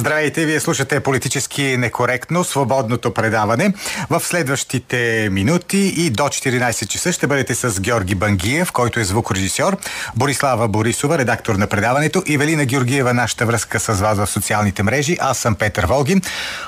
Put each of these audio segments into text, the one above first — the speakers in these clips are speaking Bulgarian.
Здравейте, вие слушате политически некоректно, свободното предаване. В следващите минути и до 14 часа ще бъдете с Георги Бангиев, който е звукорежисьор, Борислава Борисова, редактор на предаването, и Велина Георгиева, нашата връзка с вас в социалните мрежи. Аз съм Петър Волгин.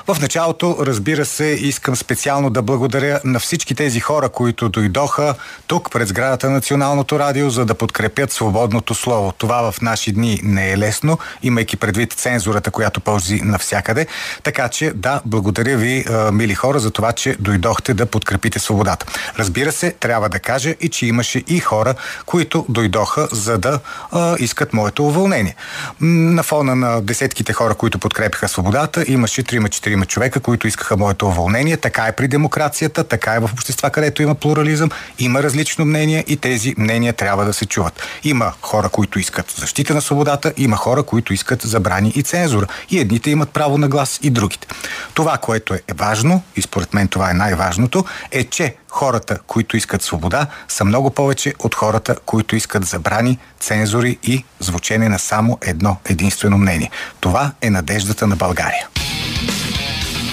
В началото, разбира се, искам специално да благодаря на всички тези хора, които дойдоха тук пред сградата на Националното радио, за да подкрепят свободното слово. Това в наши дни не е лесно, имайки предвид цензурата, която пълзи навсякъде. Така че, да, благодаря ви, мили хора, за това, че дойдохте да подкрепите свободата. Разбира се, трябва да кажа и, че имаше и хора, които дойдоха за да а, искат моето уволнение. На фона на десетките хора, които подкрепиха свободата, имаше 3-4 човека, които искаха моето уволнение. Така е при демокрацията, така е в общества, където има плурализъм, има различно мнение и тези мнения трябва да се чуват. Има хора, които искат защита на свободата, има хора, които искат забрани и цензура. И едните имат право на глас и другите. Това, което е важно, и според мен това е най-важното, е, че хората, които искат свобода, са много повече от хората, които искат забрани, цензури и звучене на само едно единствено мнение. Това е надеждата на България.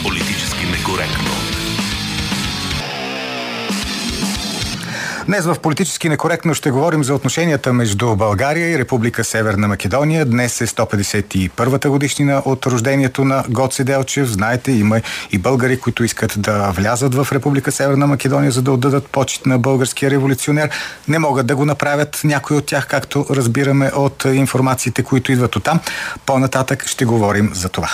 Политически некоректно. Днес в политически некоректно ще говорим за отношенията между България и Република Северна Македония. Днес е 151-та годишнина от рождението на Гоце Делчев. Знаете, има и българи, които искат да влязат в Република Северна Македония, за да отдадат почет на българския революционер. Не могат да го направят някои от тях, както разбираме от информациите, които идват от там. По-нататък ще говорим за това.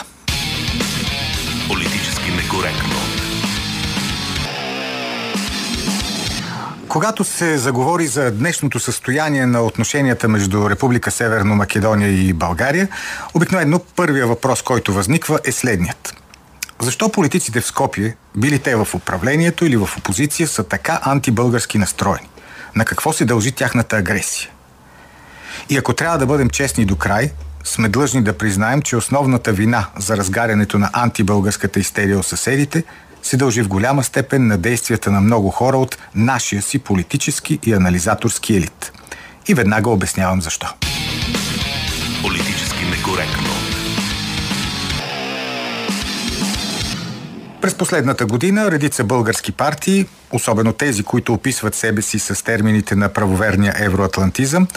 Когато се заговори за днешното състояние на отношенията между Република Северно Македония и България, обикновено първия въпрос, който възниква е следният. Защо политиците в Скопие, били те в управлението или в опозиция, са така антибългарски настроени? На какво се дължи тяхната агресия? И ако трябва да бъдем честни до край, сме длъжни да признаем, че основната вина за разгарянето на антибългарската истерия от съседите – се дължи в голяма степен на действията на много хора от нашия си политически и анализаторски елит. И веднага обяснявам защо. Политически некоректно. През последната година редица български партии, особено тези, които описват себе си с термините на правоверния евроатлантизъм,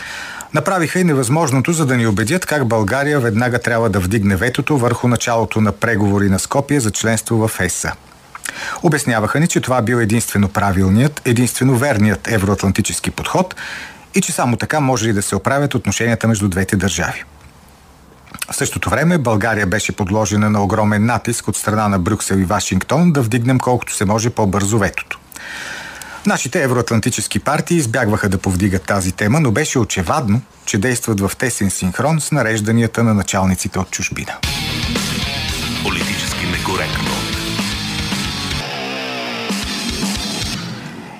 направиха и невъзможното, за да ни убедят как България веднага трябва да вдигне ветото върху началото на преговори на Скопия за членство в ЕСА. Обясняваха ни, че това бил единствено правилният, единствено верният евроатлантически подход и че само така може и да се оправят отношенията между двете държави. В същото време България беше подложена на огромен натиск от страна на Брюксел и Вашингтон да вдигнем колкото се може по-бързо ветото. Нашите евроатлантически партии избягваха да повдигат тази тема, но беше очевадно, че действат в тесен синхрон с нарежданията на началниците от чужбина. Политически некоректно.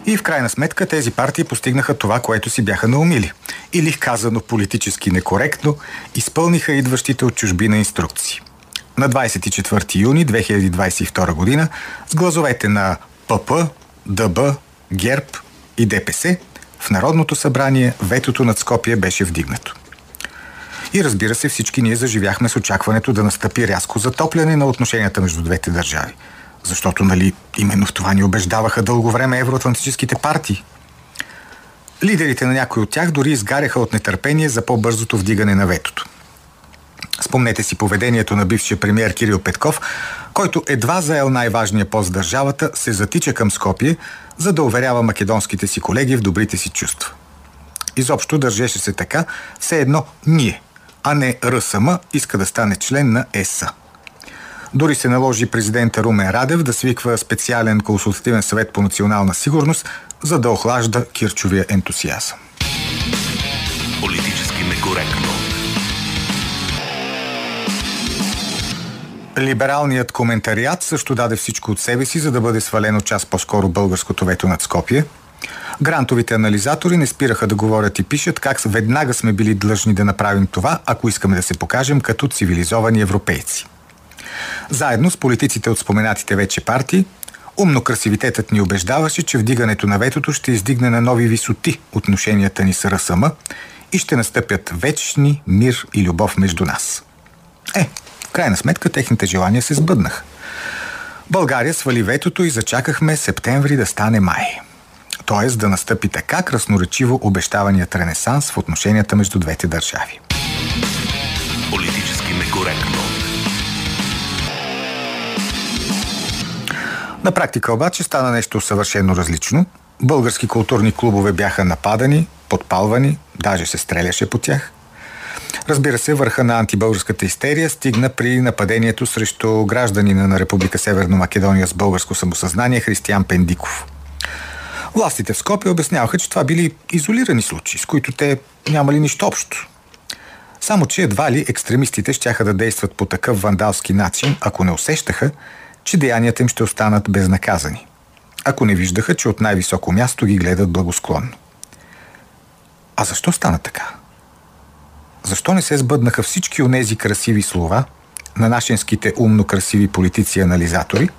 И в крайна сметка тези партии постигнаха това, което си бяха наумили. Или казано политически некоректно, изпълниха идващите от чужбина инструкции. На 24 юни 2022 година с глазовете на ПП, ДБ, ГЕРБ и ДПС в Народното събрание ветото над Скопие беше вдигнато. И разбира се, всички ние заживяхме с очакването да настъпи рязко затопляне на отношенията между двете държави – защото, нали, именно в това ни убеждаваха дълго време евроатлантическите партии. Лидерите на някои от тях дори изгаряха от нетърпение за по-бързото вдигане на ветото. Спомнете си поведението на бившия премьер Кирил Петков, който едва заел най-важния пост в държавата, се затича към Скопие, за да уверява македонските си колеги в добрите си чувства. Изобщо държеше се така, все едно ние, а не РСМ иска да стане член на ЕСА. Дори се наложи президента Румен Радев да свиква специален консултативен съвет по национална сигурност, за да охлажда кирчовия ентусиазъм. Политически некоректно. Либералният коментариат също даде всичко от себе си, за да бъде свалено час по-скоро българското вето над Скопие. Грантовите анализатори не спираха да говорят и пишат как веднага сме били длъжни да направим това, ако искаме да се покажем като цивилизовани европейци. Заедно с политиците от споменатите вече партии, умно красивитетът ни убеждаваше, че вдигането на ветото ще издигне на нови висоти отношенията ни с РСМ и ще настъпят вечни мир и любов между нас. Е, В крайна сметка техните желания се сбъднаха. България свали ветото и зачакахме септември да стане май. Тоест да настъпи така красноречиво обещаваният ренесанс в отношенията между двете държави. Политически некоректно. На практика обаче стана нещо съвършено различно. Български културни клубове бяха нападани, подпалвани, даже се стреляше по тях. Разбира се, върха на антибългарската истерия стигна при нападението срещу гражданина на Република Северна Македония с българско самосъзнание Християн Пендиков. Властите в Скопия обясняваха, че това били изолирани случаи, с които те нямали нищо общо. Само, че едва ли екстремистите щяха да действат по такъв вандалски начин, ако не усещаха, че деянията им ще останат безнаказани. Ако не виждаха, че от най-високо място ги гледат благосклонно. А защо стана така? Защо не се сбъднаха всички онези красиви слова на нашинските умно красиви политици и анализатори,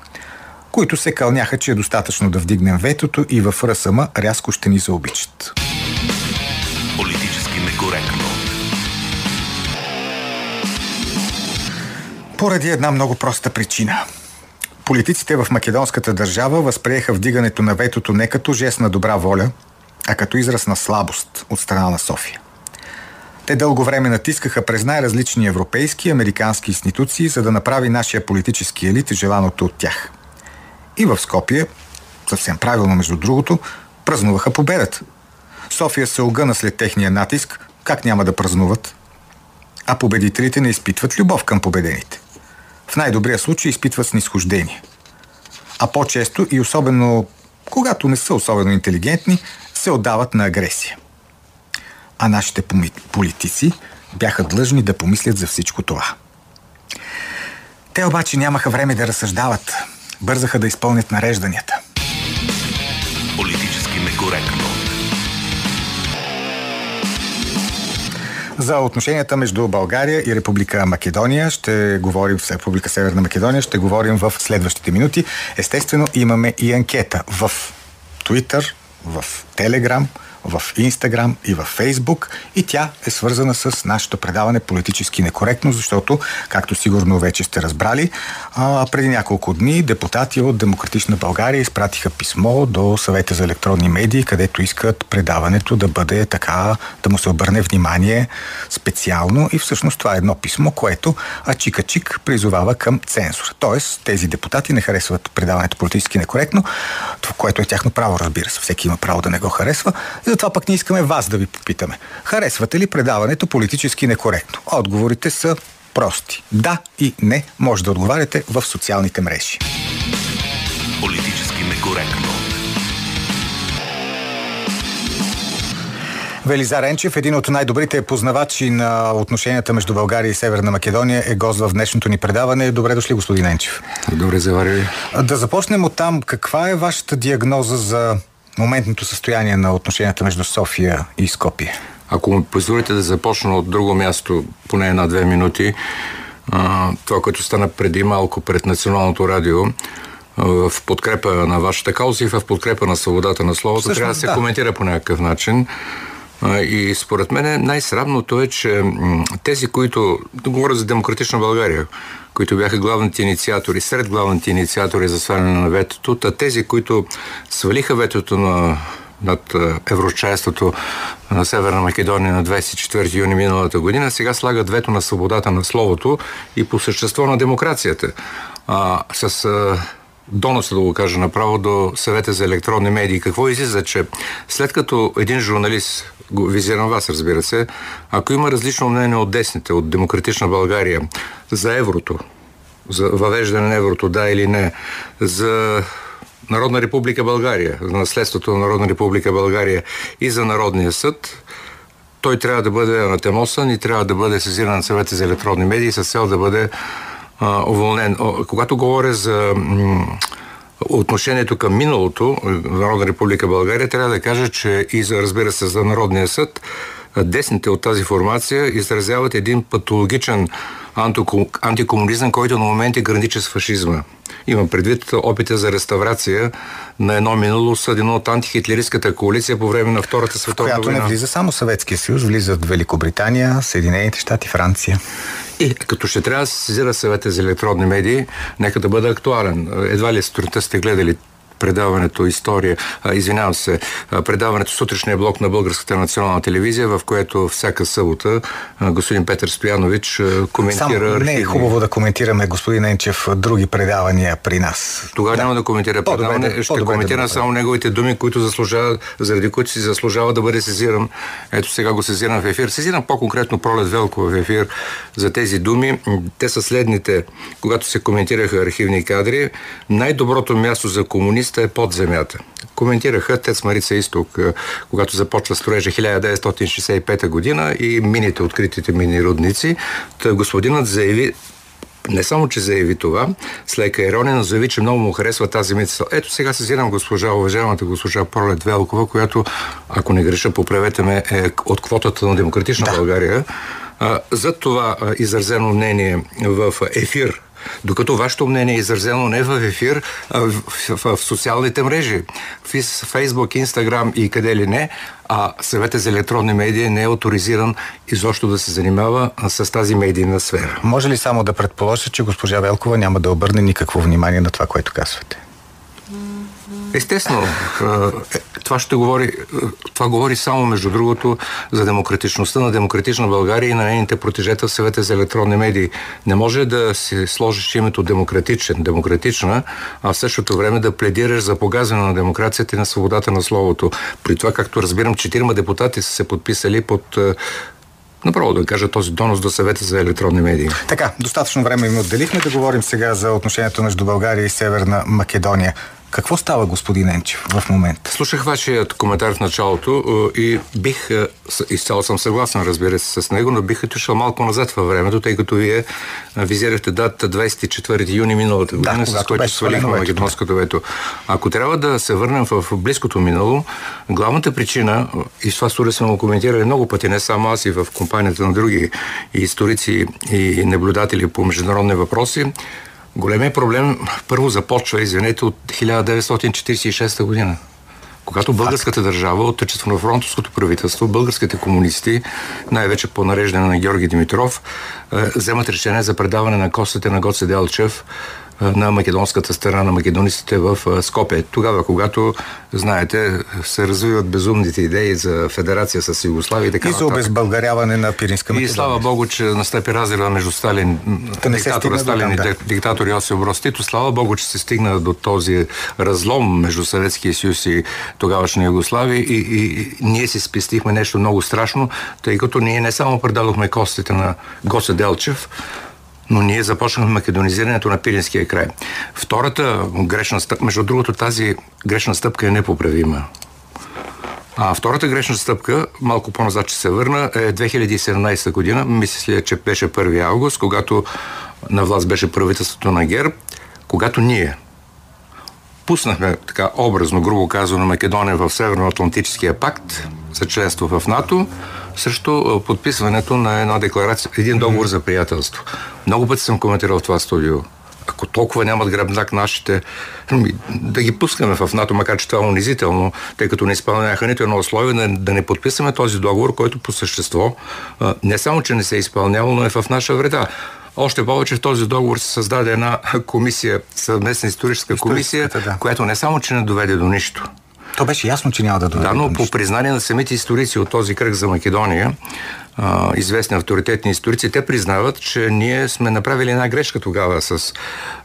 които се кълняха, че е достатъчно да вдигнем ветото и в РСМ рязко ще ни заобичат. Политически некоректно. Поради една много проста причина. Политиците в македонската държава възприеха вдигането на ветото не като жест на добра воля, а като израз на слабост от страна на София. Те дълго време натискаха през най-различни европейски и американски институции, за да направи нашия политически елит желаното от тях. И в Скопие, съвсем правилно между другото, празнуваха победата. София се огъна след техния натиск, как няма да празнуват? А победителите не изпитват любов към победените. В най-добрия случай изпитват снисхождение. А по-често и особено когато не са особено интелигентни, се отдават на агресия а нашите политици бяха длъжни да помислят за всичко това. Те обаче нямаха време да разсъждават. Бързаха да изпълнят нарежданията. Политически некоректно. За отношенията между България и Република Македония ще говорим в Република Северна Македония, ще говорим в следващите минути. Естествено, имаме и анкета в Twitter, в Telegram, в Инстаграм и в Фейсбук и тя е свързана с нашето предаване политически некоректно, защото, както сигурно вече сте разбрали, преди няколко дни депутати от Демократична България изпратиха писмо до съвета за електронни медии, където искат предаването да бъде така, да му се обърне внимание специално и всъщност това е едно писмо, което Ачика-Чик призовава към цензура. Тоест, тези депутати не харесват предаването политически некоректно, което е тяхно право, разбира се. Всеки има право да не го харесва. Затова пък не искаме вас да ви попитаме. Харесвате ли предаването политически некоректно? Отговорите са прости. Да и не може да отговаряте в социалните мрежи. Политически некоректно. Велизар Енчев, един от най-добрите познавачи на отношенията между България и Северна Македония, е гост в днешното ни предаване. Добре дошли, господин Енчев. Добре заварили. Да започнем от там. Каква е вашата диагноза за моментното състояние на отношенията между София и Скопие? Ако ми позволите да започна от друго място, поне една-две минути, това, което стана преди малко пред Националното радио, в подкрепа на вашата кауза и в подкрепа на свободата на словото, трябва да се да. коментира по някакъв начин. И според мен най-срамното е, че тези, които, говоря за демократична България, които бяха главните инициатори, сред главните инициатори за сваляне на ветото, та тези, които свалиха ветото на над еврочайството на Северна Македония на 24 юни миналата година, сега слагат вето на свободата на словото и по същество на демокрацията. А, с а, доноса, да го кажа направо, до съвета за електронни медии. Какво излиза, че след като един журналист, визирам вас, разбира се, ако има различно мнение от десните, от демократична България, за еврото, за въвеждане на еврото, да или не, за Народна република България, за наследството на Народна република България и за Народния съд, той трябва да бъде анатемосан и трябва да бъде сезиран на съвета за електронни медии с цел да бъде а, уволнен. О, когато говоря за отношението към миналото Народна република България, трябва да кажа, че и за, разбира се, за Народния съд, десните от тази формация изразяват един патологичен антикомунизъм, който на моменти граничи с фашизма. Имам предвид опита за реставрация на едно минало, съдено от антихитлеристската коалиция по време на Втората световна война. Която не влиза само Съветския съюз, влизат Великобритания, Съединените щати, Франция. И като ще трябва да се сезира съвета за електронни медии, нека да бъде актуален. Едва ли сутринта сте гледали предаването История, а, извинявам се, предаването Сутрешния блок на Българската национална телевизия, в което всяка събота господин Петър Стоянович коментира... Сам, не е хубаво да коментираме, господин Енчев, други предавания при нас. Тогава да. няма да коментира предаване, да, ще коментирам да само неговите думи, които заслужава, заради които си заслужава да бъде сезиран. Ето сега го сезирам в ефир. Сезирам по-конкретно Пролет Велко в ефир за тези думи. Те са следните. Когато се коментираха архивни кадри, най-доброто място за комунист е под земята. Коментираха Тец Марица Исток, когато започва строежа 1965 година и мините, откритите мини рудници. Та господинът заяви не само, че заяви това, с лека ирония, но заяви, че много му харесва тази мисъл. Ето сега сезирам госпожа, уважаемата госпожа Пролет Велкова, която, ако не греша, поправете ме, е от квотата на Демократична да. България. За това изразено мнение в ефир докато вашето мнение е изразено не в ефир, а в, в, в социалните мрежи. В Фейсбук, Инстаграм и къде ли не, а съвета за електронни медии не е авторизиран изобщо да се занимава с тази медийна сфера. Може ли само да предположа, че госпожа Велкова няма да обърне никакво внимание на това, което казвате? Естествено, е, това ще говори, това говори само, между другото, за демократичността на демократична България и на нейните протежета в съвета за електронни медии. Не може да си сложиш името демократичен, демократична, а в същото време да пледираш за погазване на демокрацията и на свободата на словото. При това, както разбирам, четирима депутати са се подписали под направо да кажа този донос до съвета за електронни медии. Така, достатъчно време им отделихме да говорим сега за отношението между България и Северна Македония. Какво става, господин Енчев, в момента? Слушах вашият коментар в началото е, и бих, е, изцяло съм съгласен, разбира се, с него, но бих отишъл малко назад във времето, тъй като вие е, визирахте дата 24 юни миналата година, да, с който свалихме македонското вето. Ако трябва да се върнем в близкото минало, главната причина, и с това стори сме го коментирали много пъти, не само аз и в компанията на други историци и наблюдатели по международни въпроси, Големият проблем първо започва, извинете, от 1946 година. Когато българската държава, отечество на фронтовското правителство, българските комунисти, най-вече по нареждане на Георги Димитров, е, вземат решение за предаване на костите на Гоце Делчев на македонската страна на македонистите в Скопе. Тогава, когато, знаете, се развиват безумните идеи за федерация с Югославия и така И за обезбългаряване на Пиринска Македония. И слава Богу, че настъпи разрива между Сталин, диктатора Сталин да. и диктатор Йосиф Брос Тито. Слава Богу, че се стигна до този разлом между Съветския съюз и тогавашна Югославия и, и, и ние си спестихме нещо много страшно, тъй като ние не само предадохме костите на Госе Делчев, но ние започнахме македонизирането на Пиринския край. Втората грешна стъпка, между другото тази грешна стъпка е непоправима. А втората грешна стъпка, малко по-назад, че се върна, е 2017 година, мисля, че беше 1 август, когато на власт беше правителството на ГЕРБ, когато ние пуснахме, така образно, грубо казано, Македония в Северно-Атлантическия пакт за членство в НАТО, срещу подписването на една декларация, един договор за приятелство. Много пъти съм коментирал това студио. Ако толкова нямат гръбнак нашите, ами, да ги пускаме в НАТО, макар че това е унизително, тъй като не изпълняха нито едно условие, да не подписаме този договор, който по същество не само, че не се е изпълнявал, но е в наша вреда. Още повече в този договор се създаде една комисия, съвместна историческа комисия, да. която не само, че не доведе до нищо, то беше ясно, че няма да доведе. Да, но по признание на самите историци от този кръг за Македония, а, известни авторитетни историци, те признават, че ние сме направили една грешка тогава с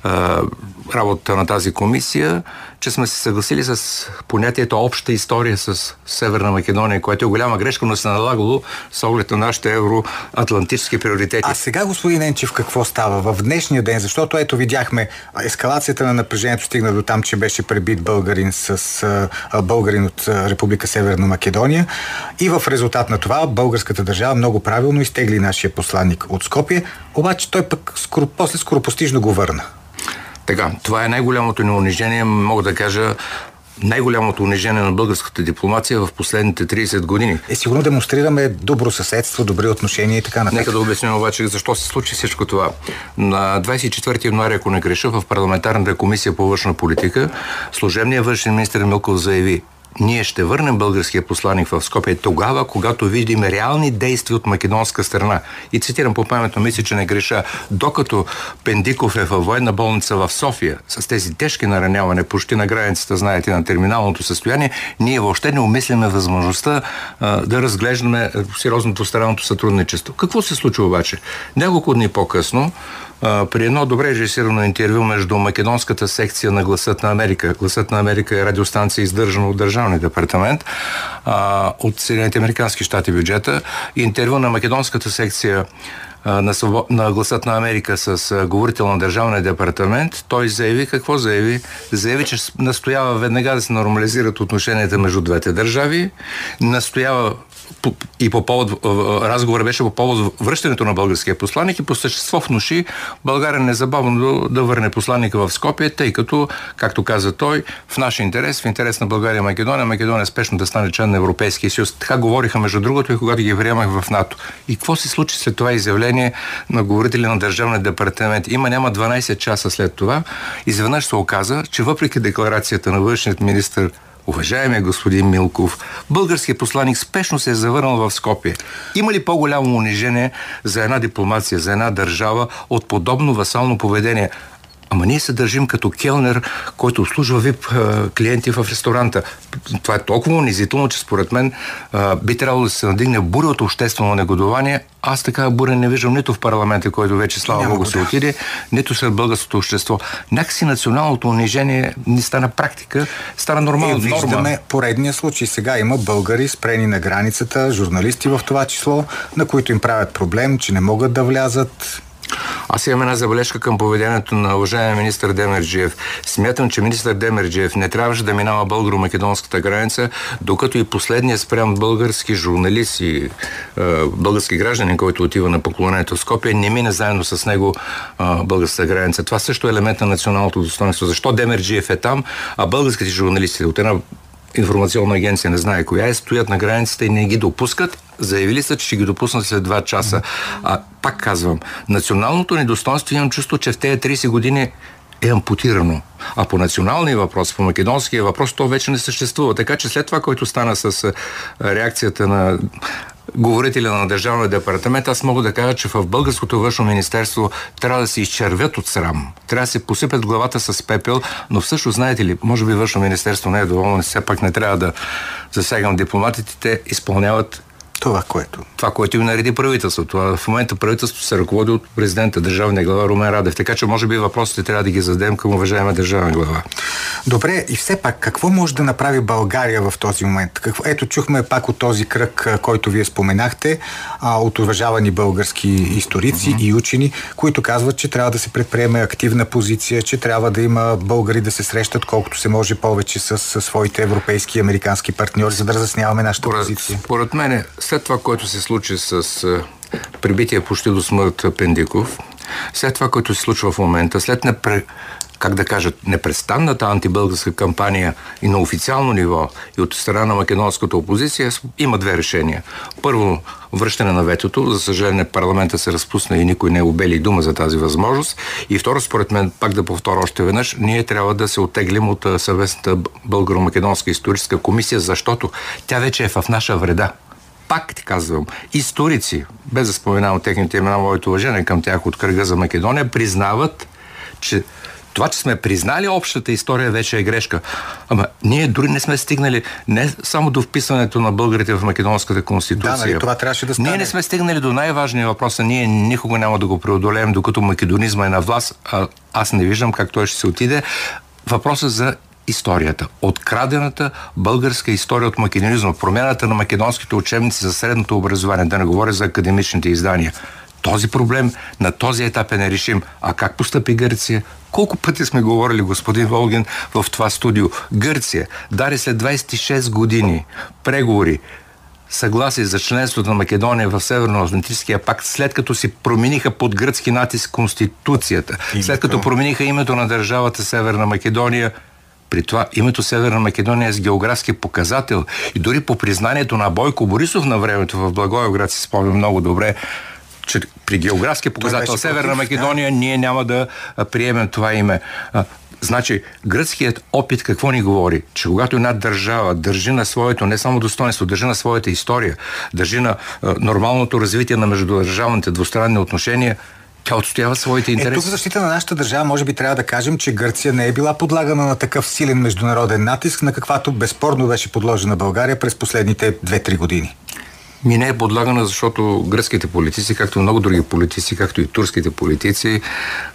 а, работата на тази комисия, че сме се съгласили с понятието обща история с Северна Македония, което е голяма грешка, но се налагало с оглед на нашите евроатлантически приоритети. А сега, господин Енчев, какво става в днешния ден? Защото ето видяхме ескалацията на напрежението стигна до там, че беше пребит българин с българин от Република Северна Македония и в резултат на това българската държава много правилно изтегли нашия посланник от Скопие, обаче той пък скоро, после скоропостижно го върна. Така, това е най-голямото ни унижение, мога да кажа, най-голямото унижение на българската дипломация в последните 30 години. Е, сигурно демонстрираме добро съседство, добри отношения и така нататък. Нека да обясним обаче защо се случи всичко това. На 24 януари, ако не греша, в парламентарната комисия по външна политика, служебният външен министр Милков заяви, ние ще върнем българския посланник в Скопие тогава, когато видим реални действия от македонска страна. И цитирам по паметно, мисля, че не греша, докато Пендиков е във военна болница в София с тези тежки нараняване почти на границата, знаете, на терминалното състояние, ние въобще не умисляме възможността а, да разглеждаме сериозното стараното сътрудничество. Какво се случва обаче? Няколко дни по-късно при едно добре режисирано интервю между македонската секция на Гласът на Америка. Гласът на Америка е радиостанция, издържана от Държавния департамент а, от Съединените Американски щати бюджета. Интервю на македонската секция на, на гласът на Америка с говорител на Държавния департамент, той заяви какво заяви? Заяви, че настоява веднага да се нормализират отношенията между двете държави, настоява и по повод, разговор беше по повод връщането на българския посланник и по същество внуши България незабавно да, върне посланника в Скопие, тъй като, както каза той, в наш интерес, в интерес на България и Македония, Македония спешно да стане член на Европейския съюз. Така говориха между другото и когато ги приемах в НАТО. И какво се случи след това изявление на говорители на Държавния департамент? Има няма 12 часа след това. Изведнъж се оказа, че въпреки декларацията на външният министр Уважаемия господин Милков, българският посланник спешно се е завърнал в Скопие. Има ли по-голямо унижение за една дипломация, за една държава от подобно васално поведение? Ама ние се държим като келнер, който обслужва вип клиенти в ресторанта. Това е толкова унизително, че според мен би трябвало да се надигне буря от обществено негодование. Аз така буря не виждам нито в парламента, който вече слава Богу се отиде, нито сред българското общество. Някакси националното унижение ни стана практика, стана нормално. И виждаме поредния случай. Сега има българи спрени на границата, журналисти в това число, на които им правят проблем, че не могат да влязат аз имам една забележка към поведението на уважаемия министр Демерджиев. Смятам, че министр Демерджиев не трябваше да минава българо-македонската граница, докато и последният спрям български журналист и е, български гражданин, който отива на поклонението в Скопия, не мине заедно с него е, българската граница. Това също е елемент на националното достоинство. Защо Демерджиев е там, а българските журналисти от една информационна агенция, не знае коя е, стоят на границата и не ги допускат. Заявили са, че ще ги допуснат след 2 часа. А пак казвам, националното ни достоинство имам чувство, че в тези 30 години е ампутирано. А по националния въпрос, по македонския въпрос, то вече не съществува. Така че след това, което стана с реакцията на говорителя на Държавния департамент, аз мога да кажа, че в българското външно министерство трябва да се изчервят от срам. Трябва да се посипят главата с пепел, но всъщност, знаете ли, може би външно министерство не е доволно, все пак не трябва да засягам дипломатите, те изпълняват това, което. Това, което им нареди правителството. В момента правителството се ръководи от президента, държавния глава Румен Радев. Така че, може би, въпросите трябва да ги зададем към уважаема държавна глава. Добре, и все пак, какво може да направи България в този момент? Какво... Ето, чухме пак от този кръг, който вие споменахте, от уважавани български историци mm-hmm. и учени, които казват, че трябва да се предприеме активна позиция, че трябва да има българи да се срещат колкото се може повече с, с своите европейски и американски партньори, за да разясняваме нашата според, позиция. Според мен, след това, което се случи с прибития почти до смърт Пендиков, след това, което се случва в момента, след непре, как да кажат, непрестанната антибългарска кампания и на официално ниво и от страна на македонската опозиция, има две решения. Първо, връщане на ветото. За съжаление, парламента се разпусна и никой не е обели дума за тази възможност. И второ, според мен, пак да повторя още веднъж, ние трябва да се отеглим от съвестната българо-македонска историческа комисия, защото тя вече е в наша вреда пак ти казвам, историци, без да споменавам техните имена, моето уважение към тях от кръга за Македония, признават, че това, че сме признали общата история, вече е грешка. Ама ние дори не сме стигнали не само до вписването на българите в Македонската конституция. Да, нали, това трябваше да стане. Ние не сме стигнали до най-важния въпрос, ние никога няма да го преодолеем, докато македонизма е на власт. А, аз не виждам как той ще се отиде. Въпросът за историята. Открадената българска история от македонизма, промяната на македонските учебници за средното образование, да не говоря за академичните издания. Този проблем на този етап е нерешим. А как постъпи Гърция? Колко пъти сме говорили, господин Волгин, в това студио? Гърция дари след 26 години преговори, съгласие за членството на Македония в Северно-Атлантическия пакт, след като си промениха под гръцки натиск Конституцията, след като промениха името на държавата Северна Македония, при това името Северна Македония е с географски показател и дори по признанието на Бойко Борисов на времето в Благоевград си спомня много добре, че при географски показател Северна Македония да. ние няма да приемем това име. Значи, гръцкият опит какво ни говори? Че когато една държава държи на своето не само достоинство, държи на своята история, държи на е, нормалното развитие на междудържавните двустранни отношения, тя отстоява своите интереси. Е, тук в защита на нашата държава, може би трябва да кажем, че Гърция не е била подлагана на такъв силен международен натиск, на каквато безспорно беше подложена България през последните 2-3 години ми не е подлагана, защото гръцките политици, както много други политици, както и турските политици,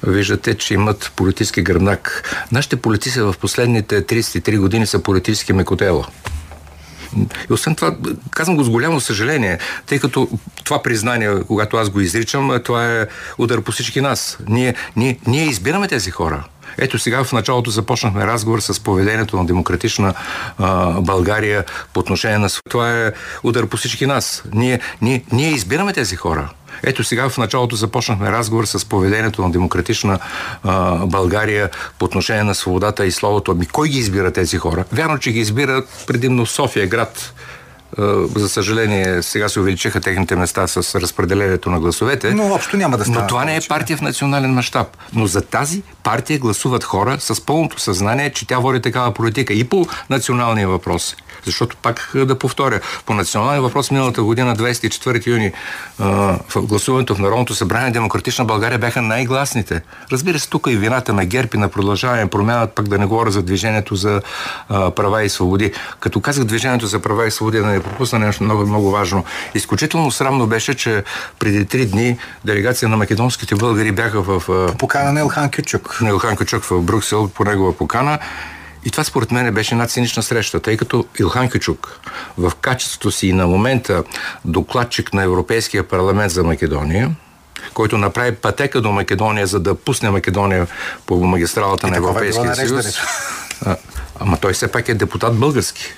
виждате, че имат политически гръбнак. Нашите политици в последните 33 години са политически мекотела. И освен това, казвам го с голямо съжаление, тъй като това признание, когато аз го изричам, това е удар по всички нас. Ние, ние, ние избираме тези хора. Ето сега в началото започнахме разговор с поведението на демократична а, България по отношение на... Това е удар по всички нас. Ние, ние, ние избираме тези хора. Ето сега в началото започнахме разговор с поведението на демократична а, България по отношение на свободата и словото. Ами кой ги избира тези хора? Вярно, че ги избира предимно София град за съжаление, сега се увеличиха техните места с разпределението на гласовете. Но общо няма да стане. Но това не е партия в национален мащаб. Но за тази партия гласуват хора с пълното съзнание, че тя води такава политика и по националния въпрос. Защото пак е, да повторя, по националния въпрос миналата година, 24 юни, е, в гласуването в Народното събрание Демократична България бяха най-гласните. Разбира се, тук и вината на ГЕРБ и на продължаване промяната, пак да не говоря за движението за права и свободи. Като казах движението за права и свободи, да не пропусна нещо много, много важно. Изключително срамно беше, че преди три дни делегация на македонските българи бяха в... Покана на Елхан Кючук. На Елхан Кючук в Брюксел по негова покана. И това според мен беше една цинична среща, тъй като Илхан Кючук в качеството си на момента докладчик на Европейския парламент за Македония, който направи пътека до Македония, за да пусне Македония по магистралата и на е Европейския съюз. А, ама той все пак е депутат български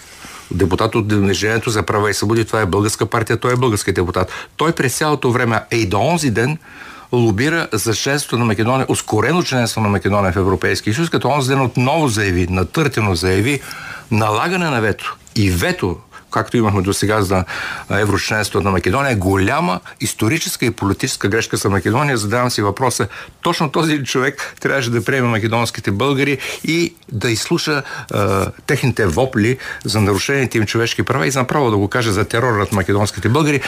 депутат от Движението за права и свободи, това е българска партия, той е български депутат. Той през цялото време, е и до онзи ден, лобира за членството на Македония, ускорено членство на Македония в Европейския съюз, като онзи ден отново заяви, натъртено заяви налагане на вето и вето както имахме до сега за еврочленство на Македония, голяма историческа и политическа грешка за Македония. Задавам си въпроса, точно този човек трябваше да приеме македонските българи и да изслуша е, техните вопли за нарушените им човешки права и направо да го каже за терор над македонските българи.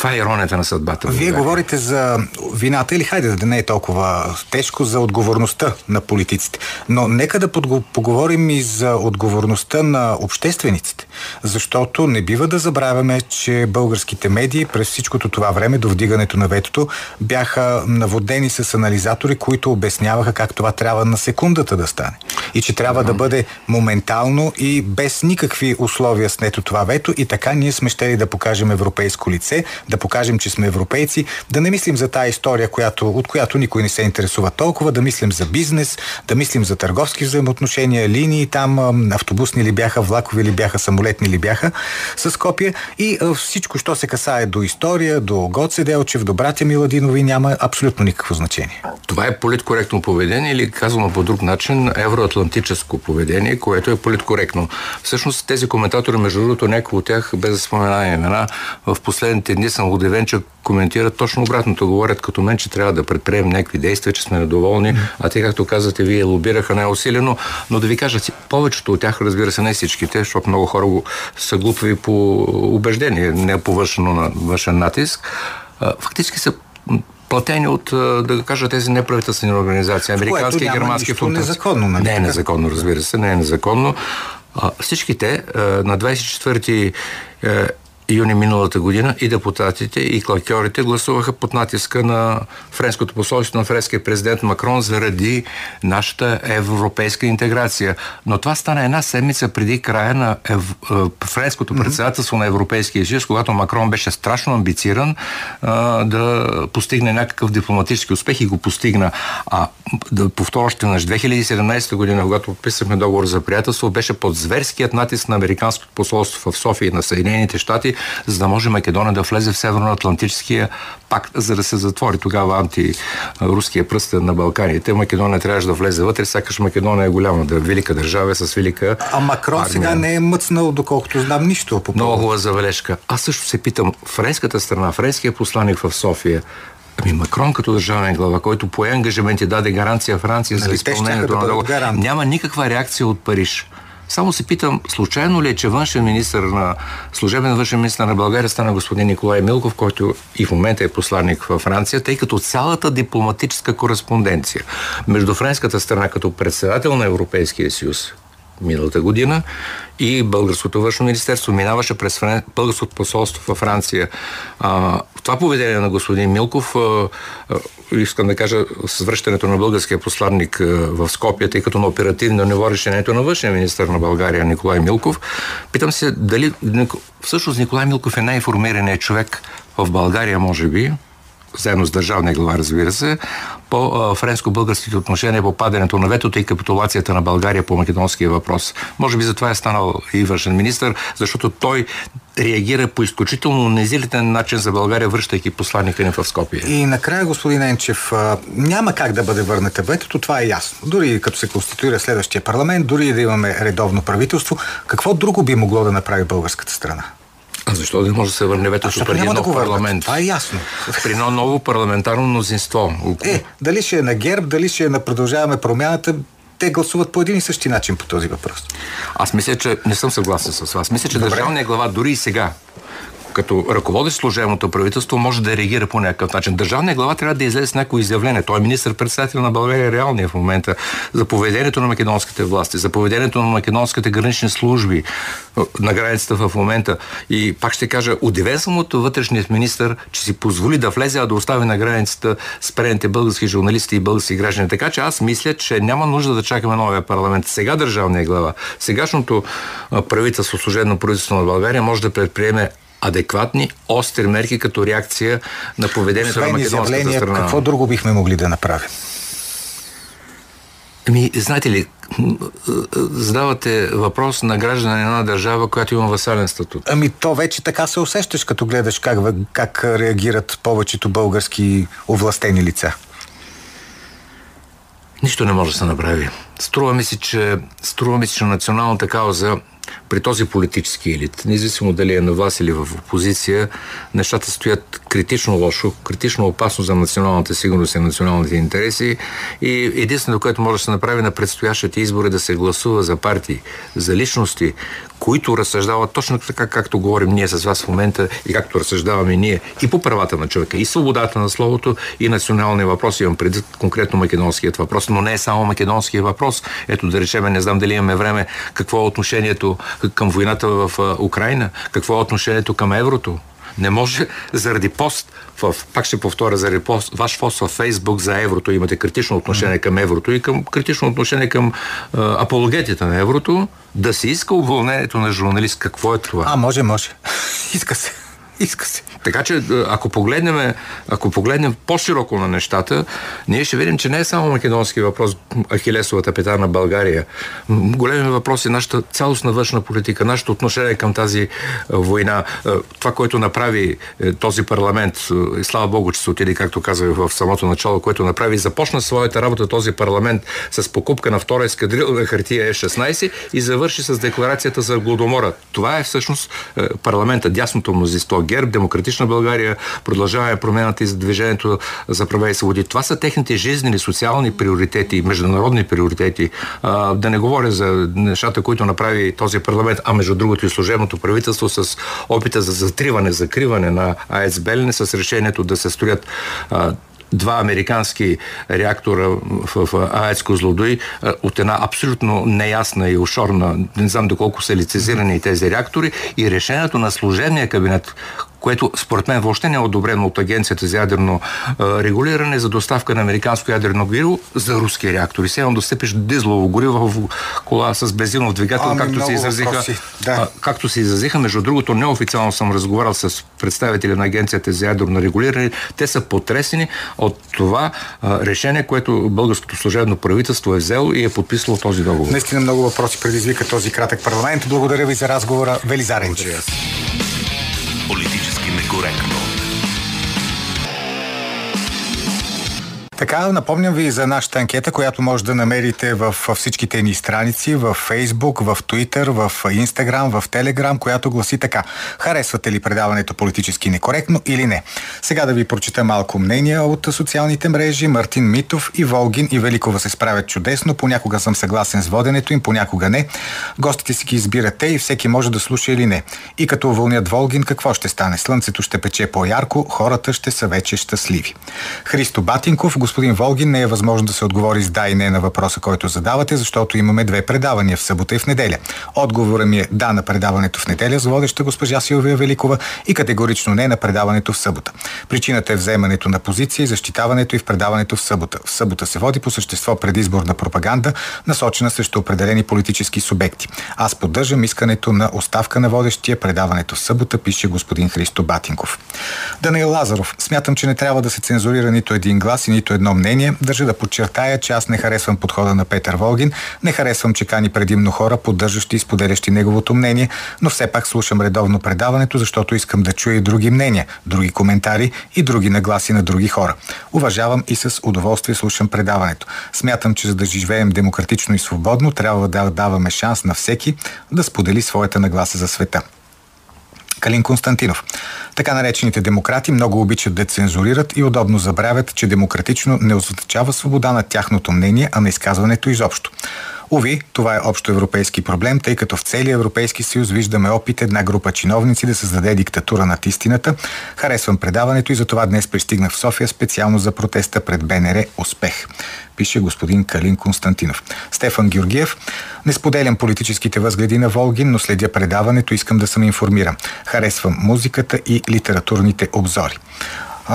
Това е иронията на съдбата. Вие говорите за вината или хайде да не е толкова тежко за отговорността на политиците. Но нека да поговорим и за отговорността на обществениците. Защото не бива да забравяме, че българските медии през всичкото това време до вдигането на ветото бяха наводени с анализатори, които обясняваха как това трябва на секундата да стане. И че трябва да бъде моментално и без никакви условия снето това вето и така ние сме щели да покажем европейско лице, да покажем, че сме европейци, да не мислим за тая история, която, от която никой не се интересува толкова, да мислим за бизнес, да мислим за търговски взаимоотношения, линии там, автобусни ли бяха, влакови ли бяха, самолетни ли бяха с копия и всичко, що се касае до история, до Гоце Делчев, до братя Миладинови, няма абсолютно никакво значение. Това е политкоректно поведение или казано по друг начин евроатлантическо поведение, което е политкоректно. Всъщност тези коментатори, между другото, някои от тях, без да споменаваме имена, в последните дни съм удивен, че коментират точно обратното. Говорят като мен, че трябва да предприемем някакви действия, че сме недоволни, а те, както казвате, вие лобираха най-усилено. Но да ви кажа, повечето от тях, разбира се, не всичките, защото много хора са глупави по убеждение, не по външен, външен натиск. Фактически са платени от, да кажа, тези неправителствени организации, американски и германски функции. незаконно, нали? Не е незаконно, разбира се, не е незаконно. Всичките на 24 юни миналата година и депутатите, и клакьорите гласуваха под натиска на френското посолство на френския президент Макрон заради нашата европейска интеграция. Но това стана една седмица преди края на ев... Е, френското председателство на Европейския съюз, когато Макрон беше страшно амбициран а, да постигне някакъв дипломатически успех и го постигна. А да повторя още на 2017 година, когато подписахме договор за приятелство, беше под зверският натиск на Американското посолство в София и на Съединените щати, за да може Македония да влезе в Северноатлантическия пакт, за да се затвори тогава антируския пръстен на Балканите. Македония трябваше да влезе вътре, сякаш Македония е голяма, да е велика държава с велика. А Макрон армия. сега не е мъцнал, доколкото знам нищо. По Много хубава забележка. Аз също се питам, френската страна, френския посланник в София, Ами Макрон като държавен глава, който пое ангажимент и даде гаранция Франция нали, за изпълнението на договор, няма никаква реакция от Париж. Само се питам, случайно ли е, че външен министр на служебен външен министр на България стана господин Николай Милков, който и в момента е посланник във Франция, тъй като цялата дипломатическа кореспонденция между френската страна като председател на Европейския съюз миналата година и Българското външно министерство минаваше през Френ... Българското посолство във Франция. А, това поведение на господин Милков, а, а, искам да кажа, с връщането на българския посланник а, в Скопия, тъй като на оперативно ниво решението на външния министр на България Николай Милков, питам се дали всъщност Николай Милков е най-информираният човек в България, може би, заедно с държавния глава, разбира се, по френско-българските отношения, по падането на ветото и капитулацията на България по македонския въпрос. Може би затова е станал и външен министр, защото той реагира по изключително незилитен начин за България, връщайки посланника ни в Скопие. И накрая, господин Енчев, няма как да бъде върната ветото, това е ясно. Дори като се конституира следващия парламент, дори да имаме редовно правителство, какво друго би могло да направи българската страна? А защо не може да се върне ветото преди нов да парламент? Това е ясно. При едно ново парламентарно мнозинство. Е, дали ще е на ГЕРБ, дали ще е на продължаваме промяната, те гласуват по един и същи начин по този въпрос. Аз мисля, че не съм съгласен с вас. Мисля, че Добре. държавният глава дори и сега като ръководещ служебното правителство може да реагира по някакъв начин. Държавният глава трябва да излезе с някои изявление. Той е министр-председател на България реалния в момента за поведението на македонските власти, за поведението на македонските гранични служби на границата в момента. И пак ще кажа, удивен съм от вътрешният министр, че си позволи да влезе, а да остави на границата спрените български журналисти и български граждани. Така че аз мисля, че няма нужда да чакаме новия парламент. Сега държавния глава, сегашното правителство, служебно правителство на България може да предприеме адекватни, остри мерки като реакция на поведението Освен на македонската страна. Какво друго бихме могли да направим? Ами, знаете ли, задавате въпрос на граждане на една държава, която има васален статут. Ами то вече така се усещаш, като гледаш как, как реагират повечето български овластени лица. Нищо не може да се направи. Струва ми се, че, струва ми се, че националната кауза при този политически елит, независимо дали е на власт или в опозиция, нещата стоят критично лошо, критично опасно за националната сигурност и националните интереси и единственото, което може да се направи на предстоящите избори е да се гласува за партии, за личности, които разсъждават точно така, както говорим ние с вас в момента и както разсъждаваме ние и по правата на човека, и свободата на словото, и националния въпрос. Имам преди конкретно македонският въпрос, но не е само македонския въпрос. Ето да речем, не знам дали имаме време, какво е отношението към войната в Украина, какво е отношението към еврото. Не може заради пост, в, пак ще повторя, заради пост, ваш пост в Фейсбук за еврото, имате критично отношение към еврото и към критично отношение към а, апологетите на еврото, да се иска уволнението на журналист. Какво е това? А, може, може. Иска се. Иска се. Така че, ако погледнем, ако погледнем по-широко на нещата, ние ще видим, че не е само македонски въпрос, Ахилесовата пета на България. Големи въпрос е нашата цялостна външна политика, нашето отношение към тази война. Това, което направи е, този парламент, и слава Богу, че се отиде, както казах в самото начало, което направи, започна своята работа този парламент с покупка на втора ескадрила на хартия Е-16 и завърши с декларацията за Гладомора. Това е всъщност е, парламента, дясното мнозинство, ГЕРБ, Демократична България, продължаваме промената и за движението за права и свободи. Това са техните жизнени, социални приоритети, международни приоритети. А, да не говоря за нещата, които направи този парламент, а между другото и служебното правителство с опита за затриване, закриване на АЕЦ Белене, с решението да се строят а, два американски реактора в, АЕЦ Козлодуй от една абсолютно неясна и ошорна, не знам доколко са лицезирани тези реактори и решението на служебния кабинет, което според мен въобще не е одобрено от Агенцията за ядрено а, регулиране за доставка на американско ядрено гориво за руски реактори. Сега да степиш дизлово гориво в кола с бензинов двигател, ами, както се изразиха. Да. А, както се изразиха, между другото, неофициално съм разговарял с представители на Агенцията за ядрено регулиране. Те са потресени от това а, решение, което българското служебно правителство е взело и е подписало този договор. Наистина много въпроси предизвика този кратък парламент. Благодаря ви за разговора. Велизаренчев. Политически Така, напомням ви за нашата анкета, която може да намерите в всичките ни страници, в Facebook, в Twitter, в Instagram, в Telegram, която гласи така. Харесвате ли предаването политически некоректно или не? Сега да ви прочита малко мнения от социалните мрежи. Мартин Митов и Волгин и Великова се справят чудесно. Понякога съм съгласен с воденето им, понякога не. Гостите си ги избират те и всеки може да слуша или не. И като уволнят Волгин, какво ще стане? Слънцето ще пече по-ярко, хората ще са вече щастливи. Христо Батинков, господин Волгин, не е възможно да се отговори с да и не на въпроса, който задавате, защото имаме две предавания в събота и в неделя. Отговорът ми е да на предаването в неделя с водеща госпожа Силвия Великова и категорично не на предаването в събота. Причината е вземането на позиция и защитаването и в предаването в събота. В събота се води по същество предизборна пропаганда, насочена срещу определени политически субекти. Аз поддържам искането на оставка на водещия предаването в събота, пише господин Христо Батинков. Даниел Лазаров. Смятам, че не трябва да се цензурира нито един глас и нито едно мнение. Държа да подчертая, че аз не харесвам подхода на Петър Волгин, не харесвам, че кани предимно хора, поддържащи и споделящи неговото мнение, но все пак слушам редовно предаването, защото искам да чуя и други мнения, други коментари и други нагласи на други хора. Уважавам и с удоволствие слушам предаването. Смятам, че за да живеем демократично и свободно, трябва да даваме шанс на всеки да сподели своята нагласа за света. Калин Константинов. Така наречените демократи много обичат да цензурират и удобно забравят, че демократично не означава свобода на тяхното мнение, а на изказването изобщо. Ови, това е общо европейски проблем, тъй като в целия Европейски съюз виждаме опит една група чиновници да създаде диктатура над истината. Харесвам предаването и затова днес пристигнах в София специално за протеста пред БНР Успех пише господин Калин Константинов. Стефан Георгиев. Не споделям политическите възгледи на Волгин, но следя предаването, искам да съм информиран. Харесвам музиката и литературните обзори.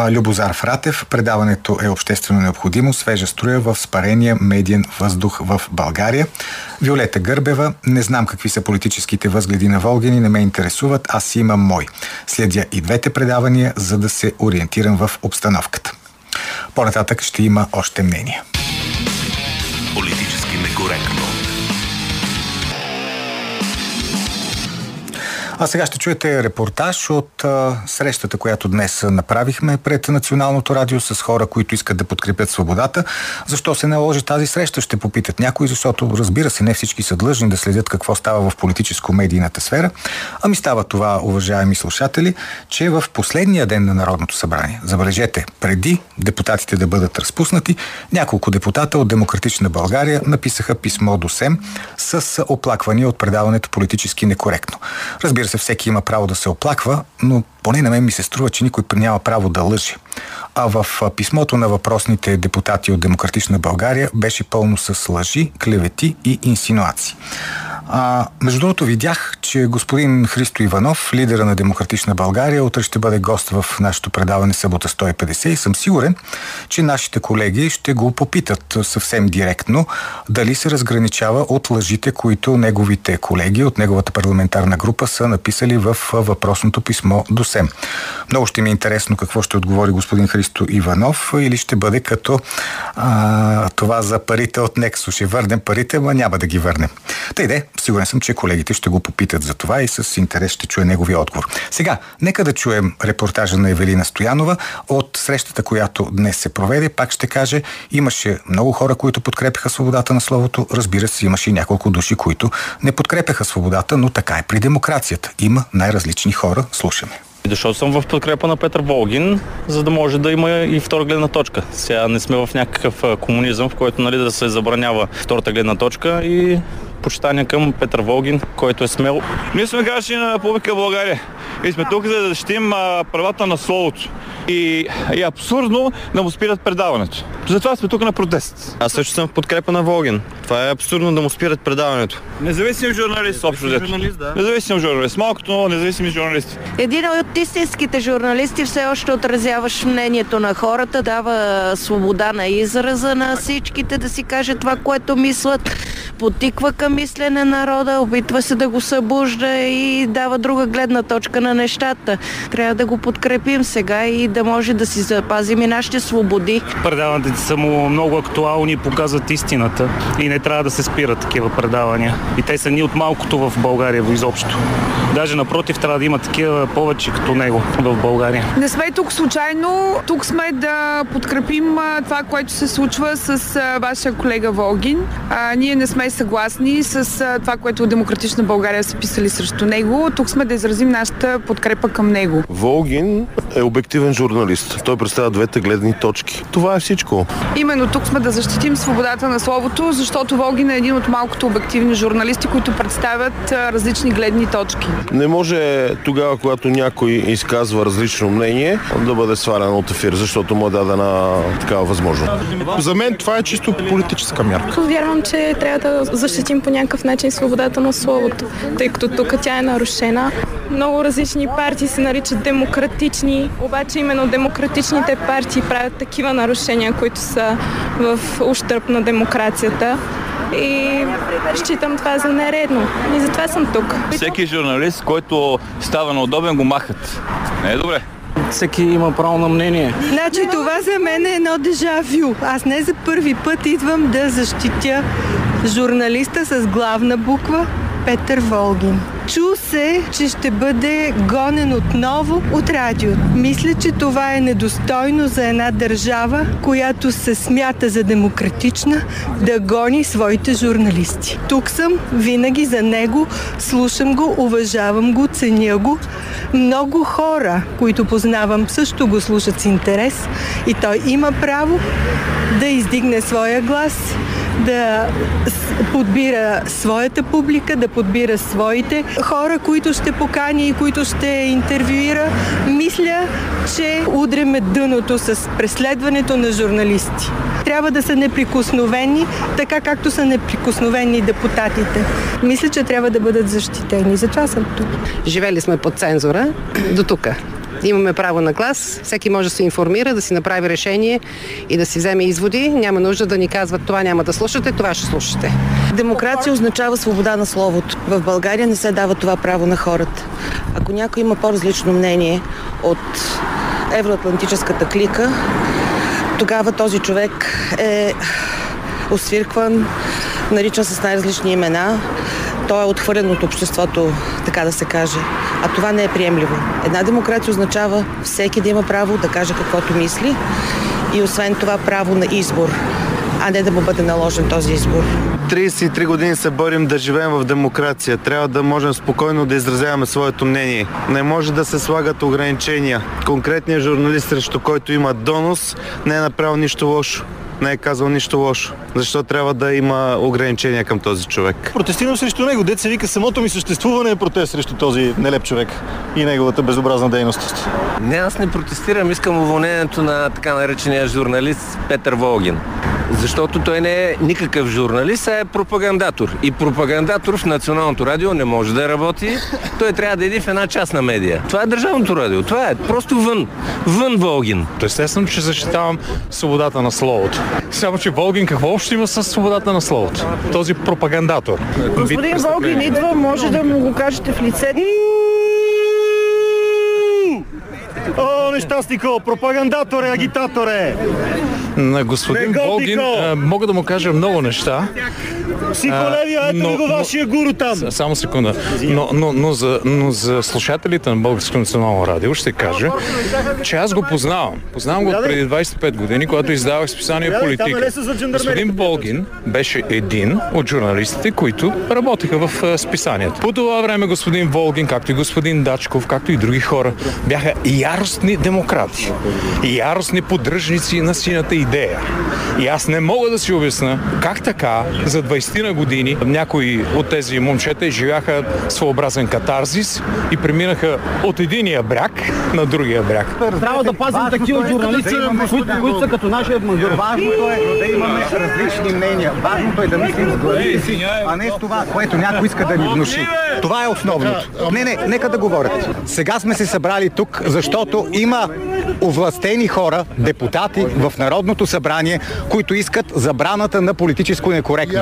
Любозар Фратев. Предаването е обществено необходимо. Свежа струя в спарения медиен въздух в България. Виолета Гърбева. Не знам какви са политическите възгледи на Волгини, не ме интересуват, аз си имам мой. Следя и двете предавания, за да се ориентирам в обстановката. По-нататък ще има още мнения. Политически некоректно. А сега ще чуете репортаж от а, срещата, която днес направихме пред Националното радио с хора, които искат да подкрепят свободата. Защо се наложи тази среща, ще попитат някои, защото разбира се, не всички са длъжни да следят какво става в политическо-медийната сфера. Ами става това, уважаеми слушатели, че в последния ден на Народното събрание, забележете, преди депутатите да бъдат разпуснати, няколко депутата от Демократична България написаха писмо до СЕМ с оплаквания от предаването политически некоректно. Разбира Разбира се, всеки има право да се оплаква, но поне на мен ми се струва, че никой няма право да лъже. А в писмото на въпросните депутати от Демократична България беше пълно с лъжи, клевети и инсинуации. А, между другото, видях, че господин Христо Иванов, лидера на Демократична България, утре ще бъде гост в нашето предаване Събота 150 и съм сигурен, че нашите колеги ще го попитат съвсем директно дали се разграничава от лъжите, които неговите колеги от неговата парламентарна група са написали в въпросното писмо до СЕМ. Много ще ми е интересно какво ще отговори господин Христо Иванов или ще бъде като а, това за парите от Нексо. Ще върнем парите, но няма да ги върнем. Та иде, Сигурен съм, че колегите ще го попитат за това и с интерес ще чуе неговия отговор. Сега, нека да чуем репортажа на Евелина Стоянова от срещата, която днес се проведе. Пак ще каже, имаше много хора, които подкрепяха свободата на словото. Разбира се, имаше и няколко души, които не подкрепяха свободата, но така е при демокрацията. Има най-различни хора. Слушаме. Дошъл съм в подкрепа на Петър Волгин, за да може да има и втора гледна точка. Сега не сме в някакъв комунизъм, в който нали, да се забранява втората гледна точка и почитание към Петър Волгин, който е смел. Ние сме граждани на Република България и сме тук за да защитим правата на словото. И е абсурдно да му спират предаването. Затова сме тук на протест. Аз също съм в подкрепа на Волгин. Това е абсурдно да му спират предаването. Независим журналист, общо взето. Журналист, да. Независим журналист. Малкото, но независими журналисти. Един от истинските журналисти все още отразяваш мнението на хората, дава свобода на израза на всичките да си каже това, което мислят, потиква към мислене народа, опитва се да го събужда и дава друга гледна точка на нещата. Трябва да го подкрепим сега и да може да си запазим и нашите свободи. Предаването са му много актуални и показват истината и не трябва да се спират такива предавания. И те са ни от малкото в България изобщо. Даже напротив, трябва да има такива повече като него в България. Не сме тук случайно. Тук сме да подкрепим това, което се случва с вашия колега Волгин. А, ние не сме съгласни с това, което Демократична България са писали срещу него. Тук сме да изразим нашата подкрепа към него. Волгин е обективен журналист. Той представя двете гледни точки. Това е всичко. Именно тук сме да защитим свободата на словото, защото Волгин е един от малкото обективни журналисти, които представят различни гледни точки. Не може тогава, когато някой изказва различно мнение, да бъде свален от ефир, защото му е дадена такава възможност. За мен това е чисто политическа мярка. Вярвам, че трябва да защитим по някакъв начин свободата на словото, тъй като тук тя е нарушена. Много различни партии се наричат демократични, обаче именно демократичните партии правят такива нарушения, които са в ущърп на демокрацията и считам това за нередно. И затова съм тук. Всеки журналист, който става неудобен, го махат. Не е добре. Всеки има право на мнение. Значи това за мен е едно дежавю. Аз не за първи път идвам да защитя журналиста с главна буква Петър Волгин. Чу се, че ще бъде гонен отново от радиото. Мисля, че това е недостойно за една държава, която се смята за демократична, да гони своите журналисти. Тук съм винаги за него, слушам го, уважавам го, ценя го. Много хора, които познавам, също го слушат с интерес и той има право да издигне своя глас, да подбира своята публика, да подбира своите хора, които ще покани и които ще интервюира. Мисля, че удреме дъното с преследването на журналисти. Трябва да са неприкосновени, така както са неприкосновени депутатите. Мисля, че трябва да бъдат защитени. Затова съм тук. Живели сме под цензура до тук. Имаме право на глас, всеки може да се информира, да си направи решение и да си вземе изводи. Няма нужда да ни казват това няма да слушате, това ще слушате. Демокрация означава свобода на словото. В България не се дава това право на хората. Ако някой има по-различно мнение от евроатлантическата клика, тогава този човек е освиркван, наричан с най-различни имена. Той е отхвърлен от обществото, така да се каже. А това не е приемливо. Една демокрация означава всеки да има право да каже каквото мисли и освен това право на избор, а не да му бъде наложен този избор. 33 години се борим да живеем в демокрация. Трябва да можем спокойно да изразяваме своето мнение. Не може да се слагат ограничения. Конкретният журналист, срещу който има донос, не е направил нищо лошо не е казал нищо лошо. Защо трябва да има ограничения към този човек? Протестирам срещу него. Дет се вика самото ми съществуване е протест срещу този нелеп човек и неговата безобразна дейност. Не, аз не протестирам. Искам уволнението на така наречения журналист Петър Волгин. Защото той не е никакъв журналист, а е пропагандатор. И пропагандатор в Националното радио не може да работи. Той трябва да иди в една частна медия. Това е Държавното радио. Това е просто вън. Вън Волгин. Естествено, че защитавам свободата на словото. Само, че Волгин какво общо има с свободата на словото? Този пропагандатор. Господин Волгин идва, може да му го кажете в лице. О, нещастнико, пропагандатор е, агитатор е. На господин Волгин мога да му кажа много неща. Психолевия, ето но, го вашия гуру там. Само секунда. Но, но, но, за, но за слушателите на Българско национално радио ще кажа, че аз го познавам. Познавам го от преди 25 години, когато издавах списание Политика. Господин Волгин беше един от журналистите, които работеха в списанието. По това време господин Волгин, както и господин Дачков, както и други хора, бяха яростни демократи. Яростни поддръжници на синята идея. И аз не мога да си обясна как така за 20 на години някои от тези момчета изживяха своеобразен катарзис и преминаха от единия бряг на другия бряг. Трябва да пазим такива журналисти, които са като нашия мандур. Важното е да имаме различни мнения. Важното е да мислим с глави, а не с това, което някой иска да ни внуши. Това е основното. Не, не, нека да говорят. Сега сме се събрали тук, защото има овластени хора, депутати в Народното събрание, които искат забраната на политическо некоректно.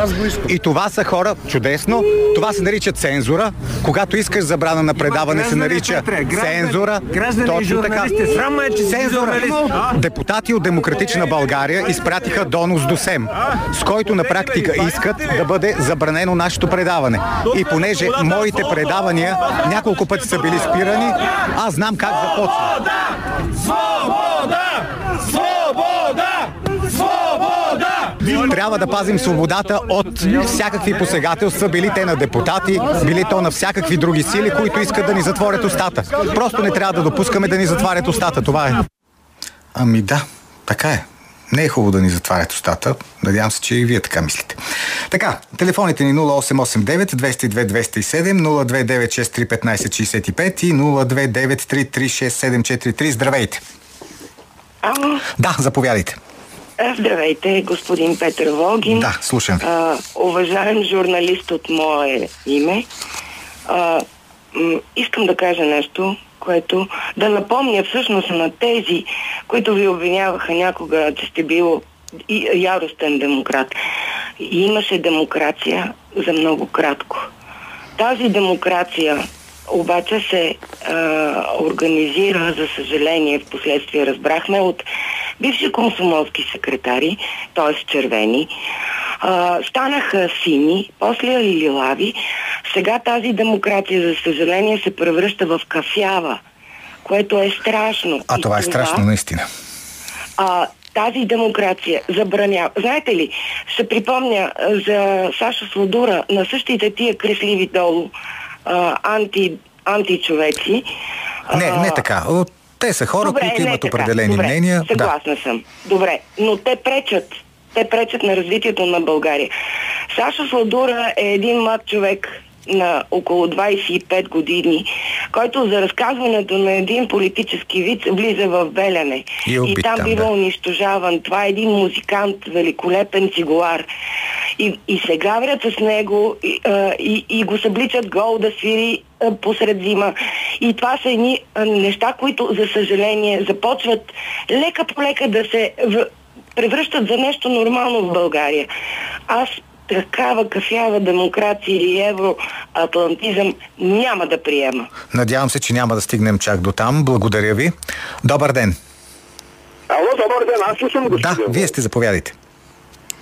И това са хора, чудесно, това се нарича цензура. Когато искаш забрана на предаване, се нарича цензура. Точно така. Цензура. Депутати от Демократична България изпратиха донос до СЕМ, с който на практика искат да бъде забранено нашето предаване. И понеже моите предавания няколко пъти са били спирани, аз знам как започва. Свобода! Свобода! Свобода! Трябва да пазим свободата от всякакви посегателства, били те на депутати, били то на всякакви други сили, които искат да ни затворят устата. Просто не трябва да допускаме да ни затварят устата. Това е. Ами да, така е. Не е хубаво да ни затварят устата. Надявам се, че и вие така мислите. Така, телефоните ни 0889 202 207 029 63 и 029 336 Здравейте! Ало, Да, заповядайте. а, здравейте, господин Петър Волгин. Да, слушам. А, уважаем журналист от мое име, а, м- искам да кажа нещо, което да напомня всъщност на тези, които ви обвиняваха някога, че сте бил яростен демократ. И имаше демокрация за много кратко. Тази демокрация обаче се а, организира, за съжаление, в последствие разбрахме от бивши комсомолски секретари, т.е. червени, а, станаха сини, после и лилави. Сега тази демокрация, за съжаление, се превръща в кафява, което е страшно. А И това е страшно, наистина. а, тази демокрация забранява. Знаете ли, ще припомня за Сашо Слодура на същите тия кресливи долу а, анти, античовеци. Не, не така. Те са хора, Добре, които имат така. определени Добре, мнения. Да. Съгласна съм. Добре, но те пречат. Те пречат на развитието на България. Сашо Сладура е един млад човек на около 25 години, който за разказването на един политически вид влиза в Белене. И е и там бива да. унищожаван. Това е един музикант, великолепен цигулар. И, и се гаврят с него и, и, и го събличат гол да свири посред зима. И това са едни неща, които, за съжаление, започват лека по лека да се в, превръщат за нещо нормално в България. Аз такава кафява демокрация или евроатлантизъм няма да приема. Надявам се, че няма да стигнем чак до там. Благодаря ви. Добър ден. Ало, добър ден, аз слушам го. Да, вие сте, заповядайте.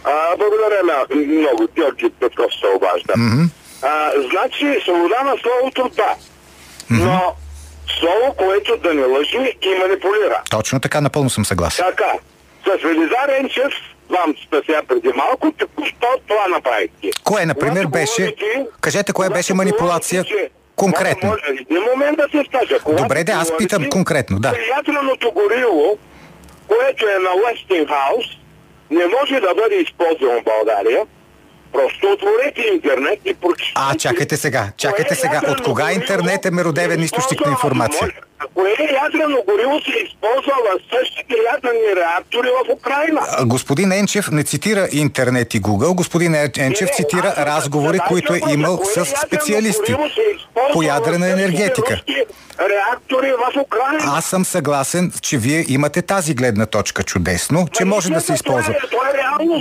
А, благодаря на много. Георги Петков се обажда. Мгм. А, значи, свобода на словото, да. Но слово, което да не лъжи и манипулира. Точно така, напълно съм съгласен. Така, с Велизар Енчев, вам сега преди малко, току-що това направихте. Кое, например, Когато беше... говорите- Кажете, кое беше манипулация говорите, конкретно? Може, един момент да се скажа. Добре, да, аз питам конкретно, да. Ядреното горило, което е на Уестингхаус, не може да бъде използвано в България. Просто отворете интернет и прочетете. А, чакайте сега, чакайте сега. От кога интернет е меродевен източник на информация? Кое ядрено гориво се използва в същите ядрени реактори в Украина? А, Господин Енчев не цитира интернет и Google. Господин Ен- Енчев цитира разговори, които е имал с специалисти по ядрена енергетика. Реактори в Украина. Аз съм съгласен, че вие имате тази гледна точка чудесно, че може да се използва.